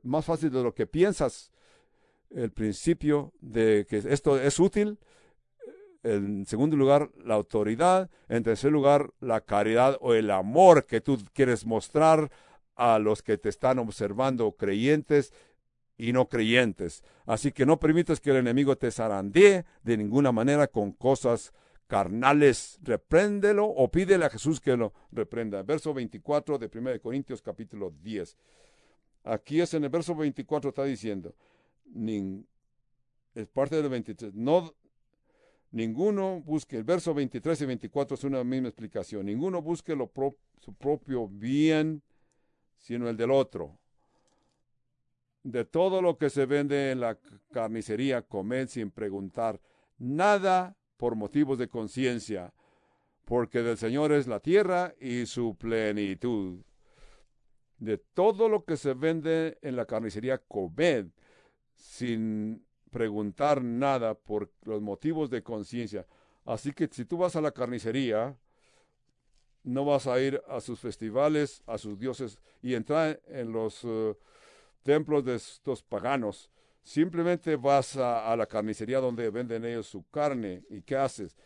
más fácil de lo que piensas. El principio de que esto es útil. En segundo lugar, la autoridad. En tercer lugar, la caridad o el amor que tú quieres mostrar a los que te están observando, creyentes y no creyentes. Así que no permitas que el enemigo te zarandee de ninguna manera con cosas carnales. Repréndelo o pídele a Jesús que lo reprenda. Verso 24 de 1 Corintios capítulo 10. Aquí es en el verso 24 está diciendo, es parte del 23, no, ninguno busque, el verso 23 y 24 es una misma explicación, ninguno busque su propio bien, sino el del otro. De todo lo que se vende en la carnicería, comed sin preguntar nada por motivos de conciencia, porque del Señor es la tierra y su plenitud. De todo lo que se vende en la carnicería, comed sin preguntar nada por los motivos de conciencia. Así que si tú vas a la carnicería, no vas a ir a sus festivales, a sus dioses y entrar en los uh, templos de estos paganos. Simplemente vas a, la carnicería donde venden ellos su carne. ¿Y qué haces?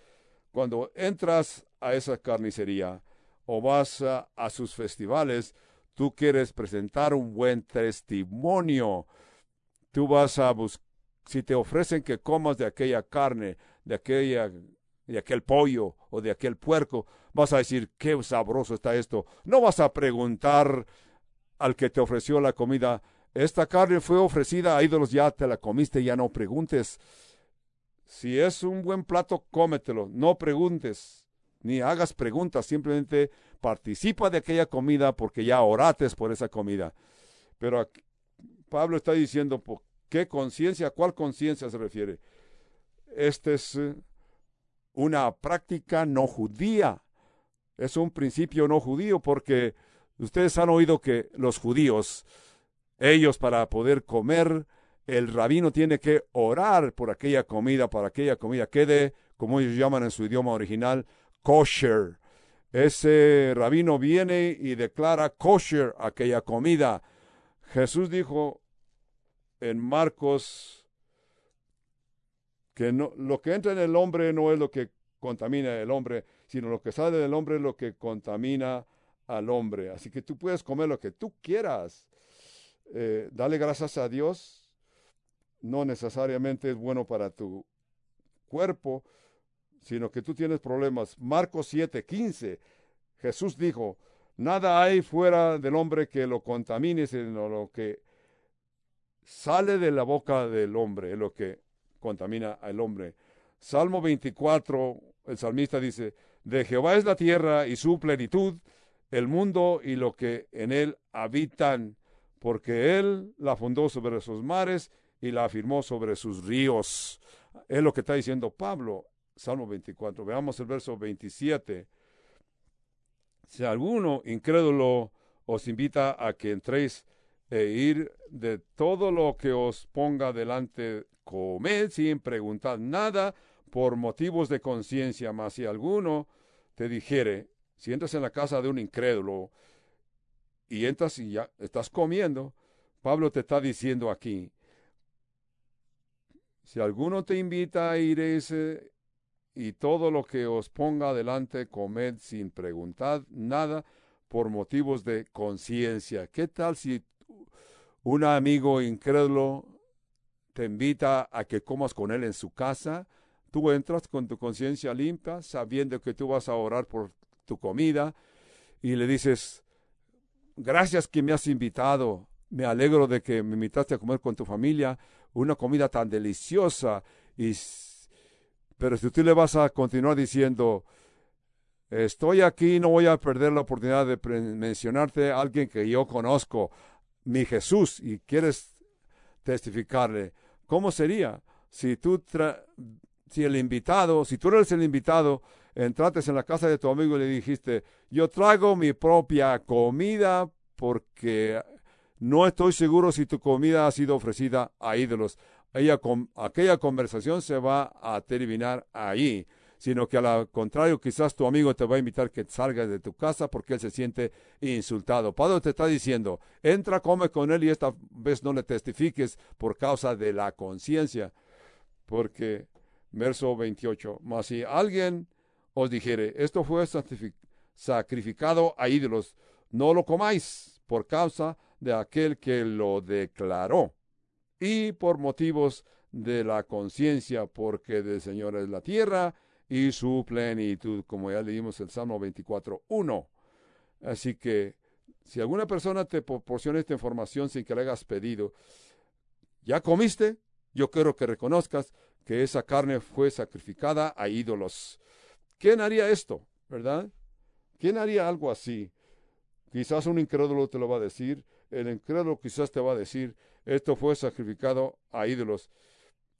Cuando entras a esa carnicería o vas a sus festivales, tú quieres presentar un buen testimonio. Tú vas a buscar, si te ofrecen que comas de aquella carne, de aquella de aquel pollo o de aquel puerco, vas a decir, qué sabroso está esto. No vas a preguntar al que te ofreció la comida, esta carne fue ofrecida a ídolos, ya te la comiste, ya no preguntes. Si es un buen plato, cómetelo, no preguntes, ni hagas preguntas, simplemente participa de aquella comida porque ya orates por esa comida. Pero Pablo está diciendo, ¿Qué conciencia? ¿Cuál conciencia se refiere? Esta es eh, una práctica no judía. Es un principio no judío porque ustedes han oído que los judíos, ellos para poder comer, el rabino tiene que orar por aquella comida, para aquella comida quede, como ellos llaman en su idioma original, kosher. Ese rabino viene y declara kosher aquella comida. Jesús dijo en Marcos que no, lo que entra en el hombre no es lo que contamina el hombre, sino lo que sale del hombre es lo que contamina al hombre. Así que tú puedes comer lo que tú quieras. Eh, dale gracias a Dios. No necesariamente es bueno para tu cuerpo, sino que tú tienes problemas. Marcos 7, 15. Jesús dijo, nada hay fuera del hombre que lo contamine, sino lo que sale de la boca del hombre, es lo que contamina al hombre. Salmo 24, el salmista dice, de Jehová es la tierra y su plenitud, el mundo y lo que en él habitan, porque él la fundó sobre sus mares y la afirmó sobre sus ríos. Es lo que está diciendo Pablo, Salmo 24. Veamos el verso 27. Si alguno incrédulo os invita a que entréis e ir de todo lo que os ponga delante, comed sin preguntar nada por motivos de conciencia, mas si alguno te dijere, si entras en la casa de un incrédulo y entras y ya estás comiendo, Pablo te está diciendo aquí, si alguno te invita a ir ese y todo lo que os ponga delante, comed sin preguntar nada por motivos de conciencia. ¿Qué tal si un amigo incrédulo te invita a que comas con él en su casa? Tú entras con tu conciencia limpia, sabiendo que tú vas a orar por tu comida, y le dices, gracias que me has invitado, me alegro de que me invitaste a comer con tu familia, una comida tan deliciosa, y pero si tú le vas a continuar diciendo, estoy aquí, no voy a perder la oportunidad de mencionarte a alguien que yo conozco, mi Jesús, y quieres testificarle, ¿cómo sería si tú, si el invitado, si tú eres el invitado, entrates en la casa de tu amigo y le dijiste, yo traigo mi propia comida porque no estoy seguro si tu comida ha sido ofrecida a ídolos aquella conversación se va a terminar ahí, sino que al contrario, quizás tu amigo te va a invitar que salgas de tu casa porque él se siente insultado. Pablo te está diciendo, entra, come con él y esta vez no le testifiques por causa de la conciencia, porque, verso 28, mas si alguien os dijere, esto fue sacrificado a ídolos, no lo comáis por causa de aquel que lo declaró y por motivos de la conciencia, porque del Señor es la tierra y su plenitud, como ya leímos el Salmo 24.1. Así que si alguna persona te proporciona esta información sin que le hayas pedido, ¿ya comiste? Yo quiero que reconozcas que esa carne fue sacrificada a ídolos. ¿Quién haría esto? ¿Verdad? ¿Quién haría algo así? Quizás un incrédulo te lo va a decir, el incrédulo quizás te va a decir, esto fue sacrificado a ídolos.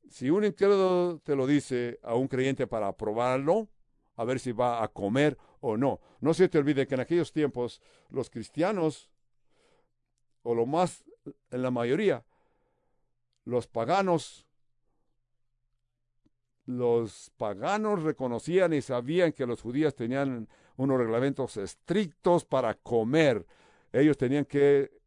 Si un incrédulo te lo dice a un creyente para probarlo, a ver si va a comer o no. No se te olvide que en aquellos tiempos los cristianos, o lo más, en la mayoría, los paganos, los paganos reconocían y sabían que los judíos tenían unos reglamentos estrictos para comer. Ellos tenían que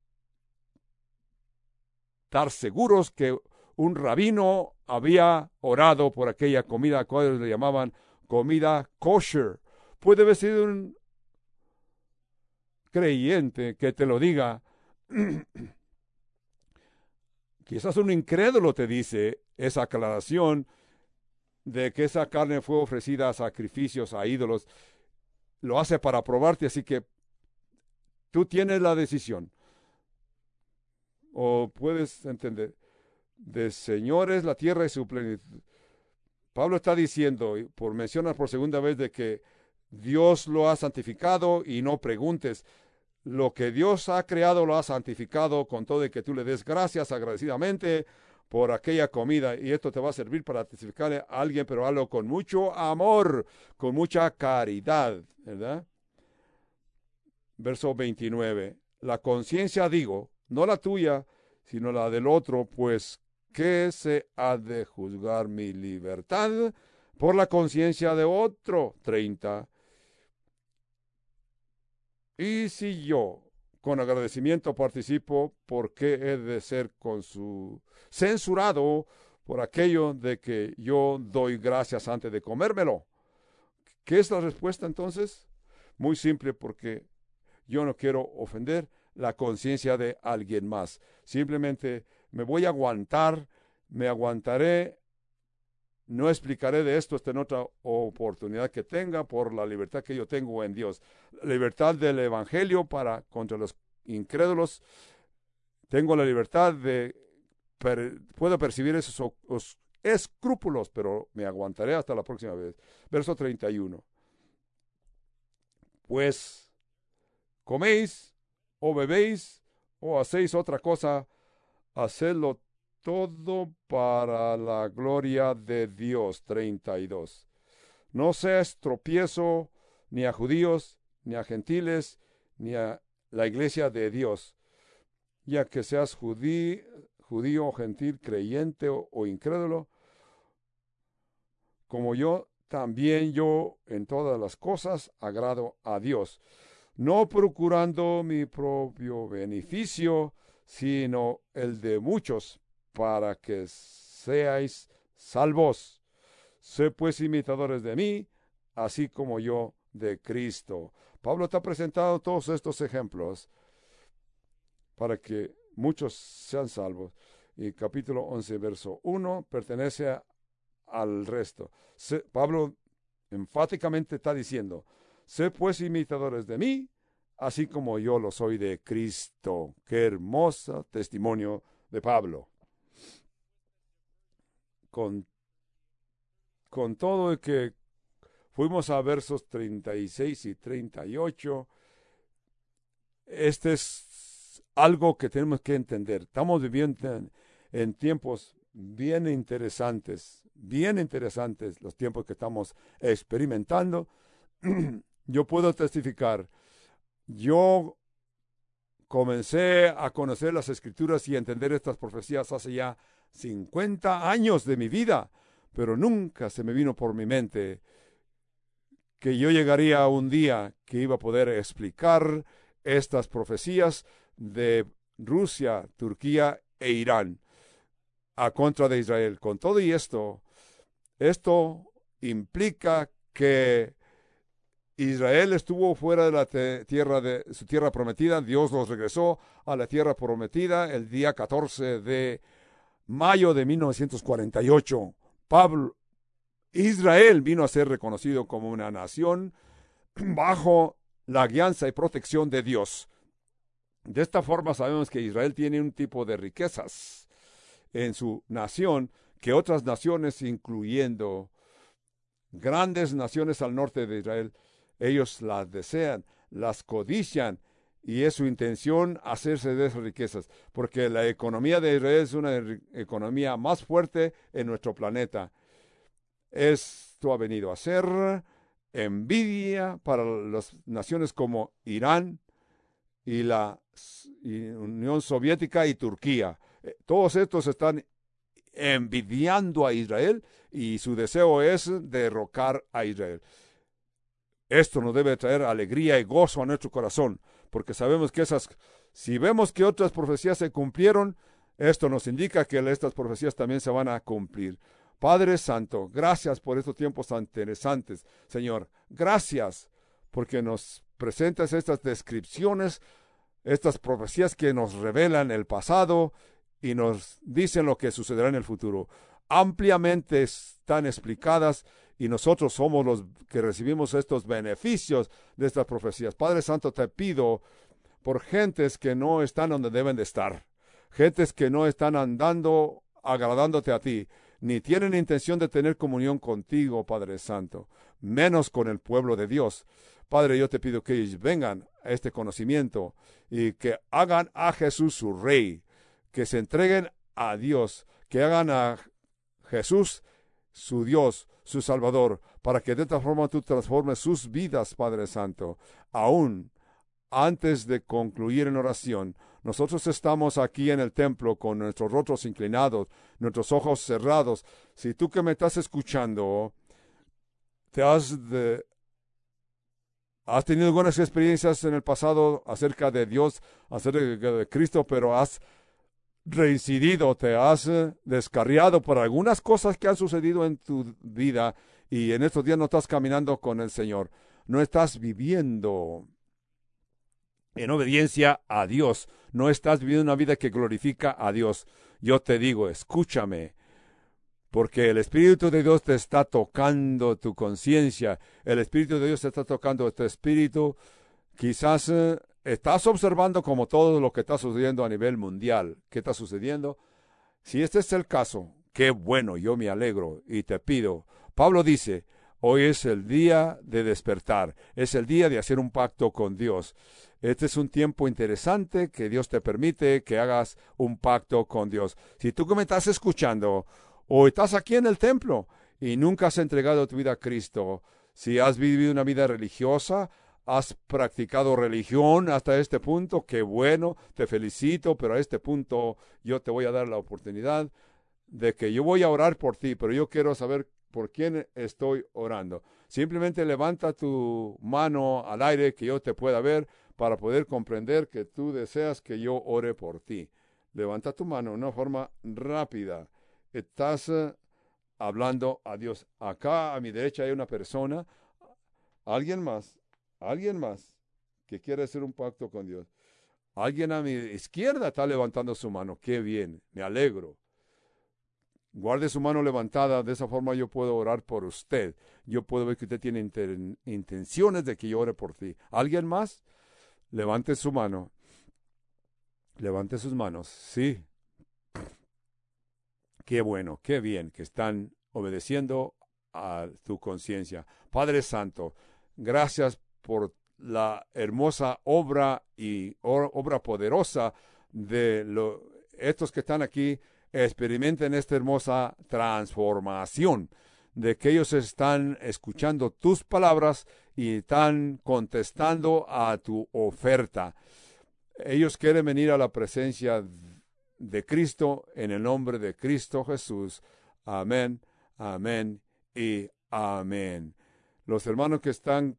estar seguros que un rabino había orado por aquella comida, a cual le llamaban comida kosher. Puede haber sido un creyente que te lo diga. Quizás un incrédulo te dice esa aclaración de que esa carne fue ofrecida a sacrificios, a ídolos. Lo hace para probarte, así que tú tienes la decisión o puedes entender, de señores la tierra y su plenitud. Pablo está diciendo, por mencionar por segunda vez, de que Dios lo ha santificado y no preguntes. Lo que Dios ha creado lo ha santificado con todo y que tú le des gracias agradecidamente por aquella comida y esto te va a servir para testificarle a alguien, pero hazlo con mucho amor, con mucha caridad, ¿verdad? Verso 29. La conciencia digo, no la tuya, sino la del otro, pues ¿qué se ha de juzgar mi libertad por la conciencia de otro? 30. Y si yo con agradecimiento participo, ¿por qué he de ser con su censurado por aquello de que yo doy gracias antes de comérmelo? ¿Qué es la respuesta entonces? Muy simple, porque yo no quiero ofender la conciencia de alguien más. Simplemente me voy a aguantar, me aguantaré, no explicaré de esto hasta en otra oportunidad que tenga por la libertad que yo tengo en Dios. La libertad del Evangelio para contra los incrédulos. Tengo la libertad de, puedo percibir esos escrúpulos, pero me aguantaré hasta la próxima vez. Verso 31. Pues coméis o bebéis o hacéis otra cosa, hacedlo todo para la gloria de Dios. 32. No seas tropiezo ni a judíos, ni a gentiles, ni a la iglesia de Dios, ya que seas judío, judío gentil, creyente o, o incrédulo, como yo, también yo en todas las cosas agrado a Dios no procurando mi propio beneficio, sino el de muchos, para que seáis salvos. Sé pues imitadores de mí, así como yo de Cristo. Pablo está presentando todos estos ejemplos para que muchos sean salvos. Y capítulo 11, verso 1 pertenece al resto. Pablo enfáticamente está diciendo, Sé pues imitadores de mí, así como yo lo soy de Cristo. Qué hermoso testimonio de Pablo. Con, con todo el que fuimos a versos 36 y 38, este es algo que tenemos que entender. Estamos viviendo en, en tiempos bien interesantes, bien interesantes los tiempos que estamos experimentando. Yo puedo testificar, yo comencé a conocer las escrituras y a entender estas profecías hace ya 50 años de mi vida, pero nunca se me vino por mi mente que yo llegaría a un día que iba a poder explicar estas profecías de Rusia, Turquía e Irán a contra de Israel. Con todo y esto, esto implica que Israel estuvo fuera de la tierra de su tierra prometida, Dios los regresó a la tierra prometida el día 14 de mayo de 1948. Pablo Israel vino a ser reconocido como una nación bajo la guianza y protección de Dios. De esta forma sabemos que Israel tiene un tipo de riquezas en su nación que otras naciones, incluyendo grandes naciones al norte de Israel, ellos las desean, las codician y es su intención hacerse de esas riquezas, porque la economía de Israel es una economía más fuerte en nuestro planeta. Esto ha venido a ser envidia para las naciones como Irán y la Unión Soviética y Turquía. Eh, todos estos están envidiando a Israel y su deseo es derrocar a Israel. Esto nos debe traer alegría y gozo a nuestro corazón, porque sabemos que esas, si vemos que otras profecías se cumplieron, esto nos indica que estas profecías también se van a cumplir. Padre Santo, gracias por estos tiempos tan interesantes. Señor, gracias porque nos presentas estas descripciones, estas profecías que nos revelan el pasado y nos dicen lo que sucederá en el futuro. Ampliamente están explicadas y nosotros somos los que recibimos estos beneficios de estas profecías. Padre Santo, te pido por gentes que no están donde deben de estar, gentes que no están andando agradándote a ti, ni tienen intención de tener comunión contigo, Padre Santo, menos con el pueblo de Dios. Padre, yo te pido que ellos vengan a este conocimiento y que hagan a Jesús su rey, que se entreguen a Dios, que hagan a Jesús su Dios, su Salvador, para que de esta forma tú transformes sus vidas, Padre Santo. Aún antes de concluir en oración, nosotros estamos aquí en el templo con nuestros rostros inclinados, nuestros ojos cerrados. Si tú que me estás escuchando, te has de, has tenido buenas experiencias en el pasado acerca de Dios, acerca de Cristo, pero has reincidido, te has descarriado por algunas cosas que han sucedido en tu vida y en estos días no estás caminando con el Señor. No estás viviendo en obediencia a Dios. No estás viviendo una vida que glorifica a Dios. Yo te digo, escúchame, porque el Espíritu de Dios te está tocando tu conciencia. El Espíritu de Dios te está tocando tu espíritu. Quizás eh, estás observando como todo lo que está sucediendo a nivel mundial. ¿Qué está sucediendo? Si este es el caso, qué bueno, yo me alegro y te pido. Pablo dice, hoy es el día de despertar, es el día de hacer un pacto con Dios. Este es un tiempo interesante que Dios te permite que hagas un pacto con Dios. Si tú que me estás escuchando o estás aquí en el templo y nunca has entregado tu vida a Cristo, si has vivido una vida religiosa, has practicado religión hasta este punto, qué bueno, te felicito, pero a este punto yo te voy a dar la oportunidad de que yo voy a orar por ti, pero yo quiero saber por quién estoy orando. Simplemente levanta tu mano al aire que yo te pueda ver para poder comprender que tú deseas que yo ore por ti. Levanta tu mano de una forma rápida. Estás eh, hablando a Dios. Acá a mi derecha hay una persona, alguien más, alguien más que quiere hacer un pacto con Dios. Alguien a mi izquierda está levantando su mano. Qué bien, me alegro. Guarde su mano levantada, de esa forma yo puedo orar por usted. Yo puedo ver que usted tiene intenciones de que yo ore por ti. ¿Alguien más? Levante su mano. Levante sus manos. Sí. Qué bueno, qué bien que están obedeciendo a tu conciencia. Padre Santo, gracias por la hermosa obra y obra poderosa de estos que están aquí. Experimenten esta hermosa transformación de que ellos están escuchando tus palabras y están contestando a tu oferta. Ellos quieren venir a la presencia de Cristo en el nombre de Cristo Jesús. Amén, amén y amén. Los hermanos que están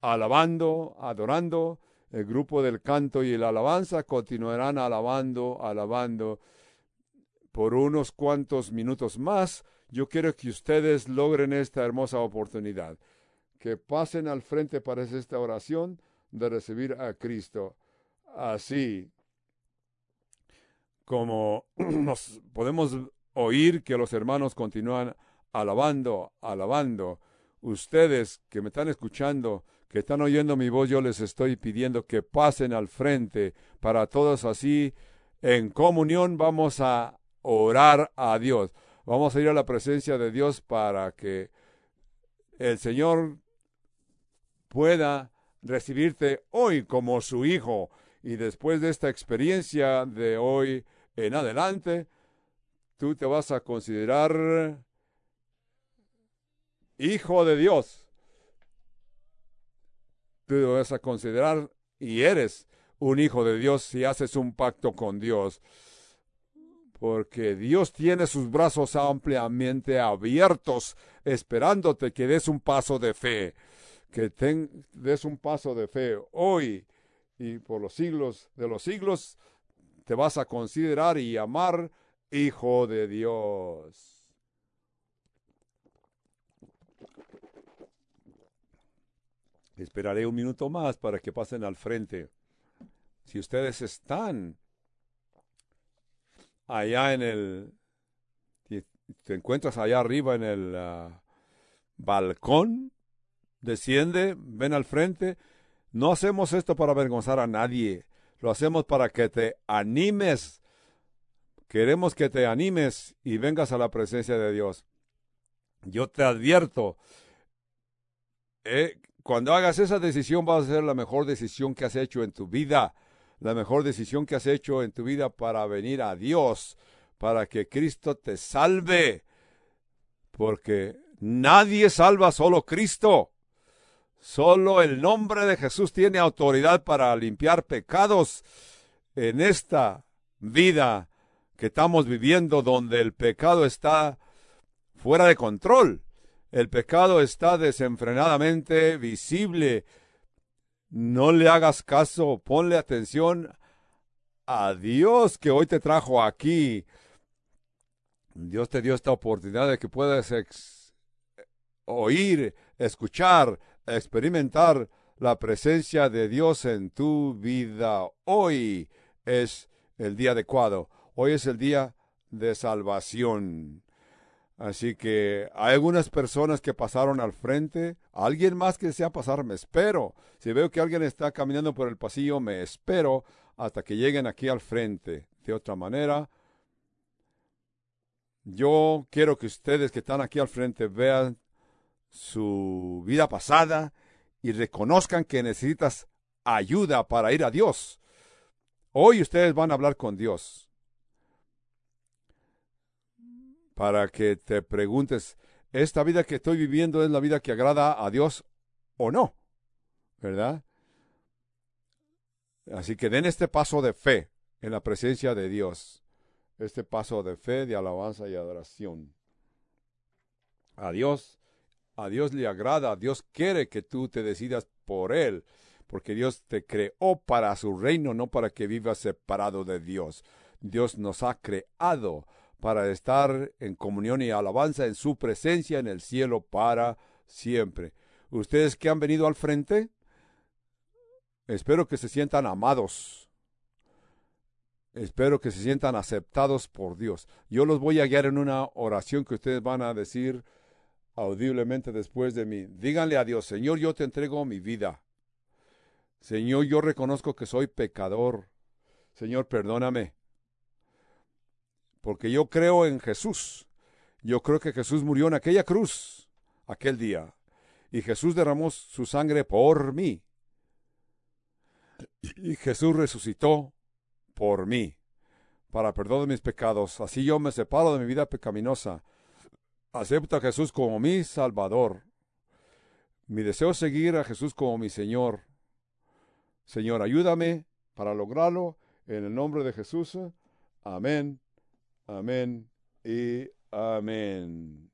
alabando, adorando, el grupo del canto y la alabanza continuarán alabando, alabando por unos cuantos minutos más yo quiero que ustedes logren esta hermosa oportunidad, que pasen al frente para esta oración de recibir a Cristo. Así como nos podemos oír que los hermanos continúan alabando, alabando. Ustedes que me están escuchando, que están oyendo mi voz, yo les estoy pidiendo que pasen al frente para todos así. En comunión vamos a orar a Dios. Vamos a ir a la presencia de Dios para que el Señor pueda recibirte hoy como su hijo. Y después de esta experiencia de hoy en adelante, tú te vas a considerar hijo de Dios. Tú vas a considerar y eres un hijo de Dios si haces un pacto con Dios porque Dios tiene sus brazos ampliamente abiertos, esperándote que des un paso de fe, que des un paso de fe hoy y por los siglos de los siglos, te vas a considerar y amar hijo de Dios. Esperaré un minuto más para que pasen al frente. Si ustedes están allá en el, te encuentras allá arriba en el ah, balcón, desciende, ven al frente. No hacemos esto para avergonzar a nadie, lo hacemos para que te animes. Queremos que te animes y vengas a la presencia de Dios. Yo te advierto, eh, cuando hagas esa decisión va a ser la mejor decisión que has hecho en tu vida la mejor decisión que has hecho en tu vida para venir a Dios, para que Cristo te salve, porque nadie salva solo Cristo. Solo el nombre de Jesús tiene autoridad para limpiar pecados en esta vida que estamos viviendo donde el pecado está fuera de control. El pecado está desenfrenadamente visible. No le hagas caso, ponle atención a Dios que hoy te trajo aquí. Dios te dio esta oportunidad de que puedas oír, escuchar, experimentar la presencia de Dios en tu vida. Hoy es el día adecuado. Hoy es el día de salvación. Así que hay algunas personas que pasaron al frente. Alguien más que desea pasar, me espero. Si veo que alguien está caminando por el pasillo, me espero hasta que lleguen aquí al frente. De otra manera, yo quiero que ustedes que están aquí al frente vean su vida pasada y reconozcan que necesitas ayuda para ir a Dios. Hoy ustedes van a hablar con Dios. Para que te preguntes, ¿esta vida que estoy viviendo es la vida que agrada a Dios o no? ¿Verdad? Así que den este paso de fe en la presencia de Dios. Este paso de fe, de alabanza y adoración. A Dios, a Dios le agrada, Dios quiere que tú te decidas por Él porque Dios te creó para su reino, no para que vivas separado de Dios. Dios nos ha creado para estar en comunión y alabanza en su presencia en el cielo para siempre. Ustedes que han venido al frente, espero que se sientan amados. Espero que se sientan aceptados por Dios. Yo los voy a guiar en una oración que ustedes van a decir audiblemente después de mí. Díganle a Dios, Señor, yo te entrego mi vida. Señor, yo reconozco que soy pecador. Señor, perdóname. Porque yo creo en Jesús. Yo creo que Jesús murió en aquella cruz aquel día. Y Jesús derramó su sangre por mí. Y Jesús resucitó por mí, para perdón de mis pecados. Así yo me separo de mi vida pecaminosa. Acepto a Jesús como mi Salvador. Mi deseo es seguir a Jesús como mi Señor. Señor, ayúdame para lograrlo en el nombre de Jesús. Amén, amén y amén.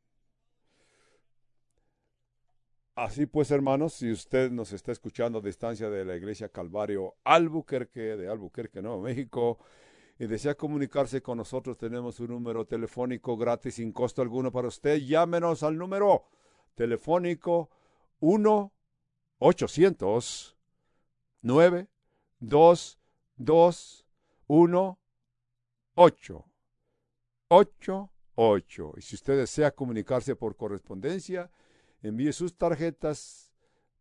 Así pues, hermanos, si usted nos está escuchando a distancia de la iglesia Calvario Albuquerque, de Albuquerque, Nuevo México, y desea comunicarse con nosotros, tenemos un número telefónico gratis sin costo alguno para usted. Llámenos al número telefónico 1 800 9, 2, 2, 1, 8. 8, 8. Y si usted desea comunicarse por correspondencia, envíe sus tarjetas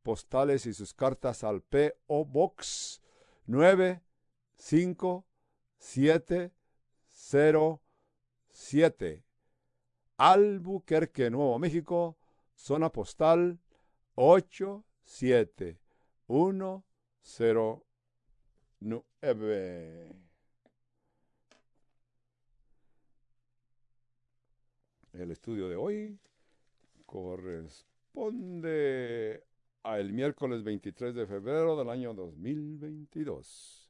postales y sus cartas al P.O. Box 9, 5, 7, 0, 7. Albuquerque, Nuevo México, zona postal 8, 7, 1, 09. El estudio de hoy corresponde al miércoles 23 de febrero del año 2022.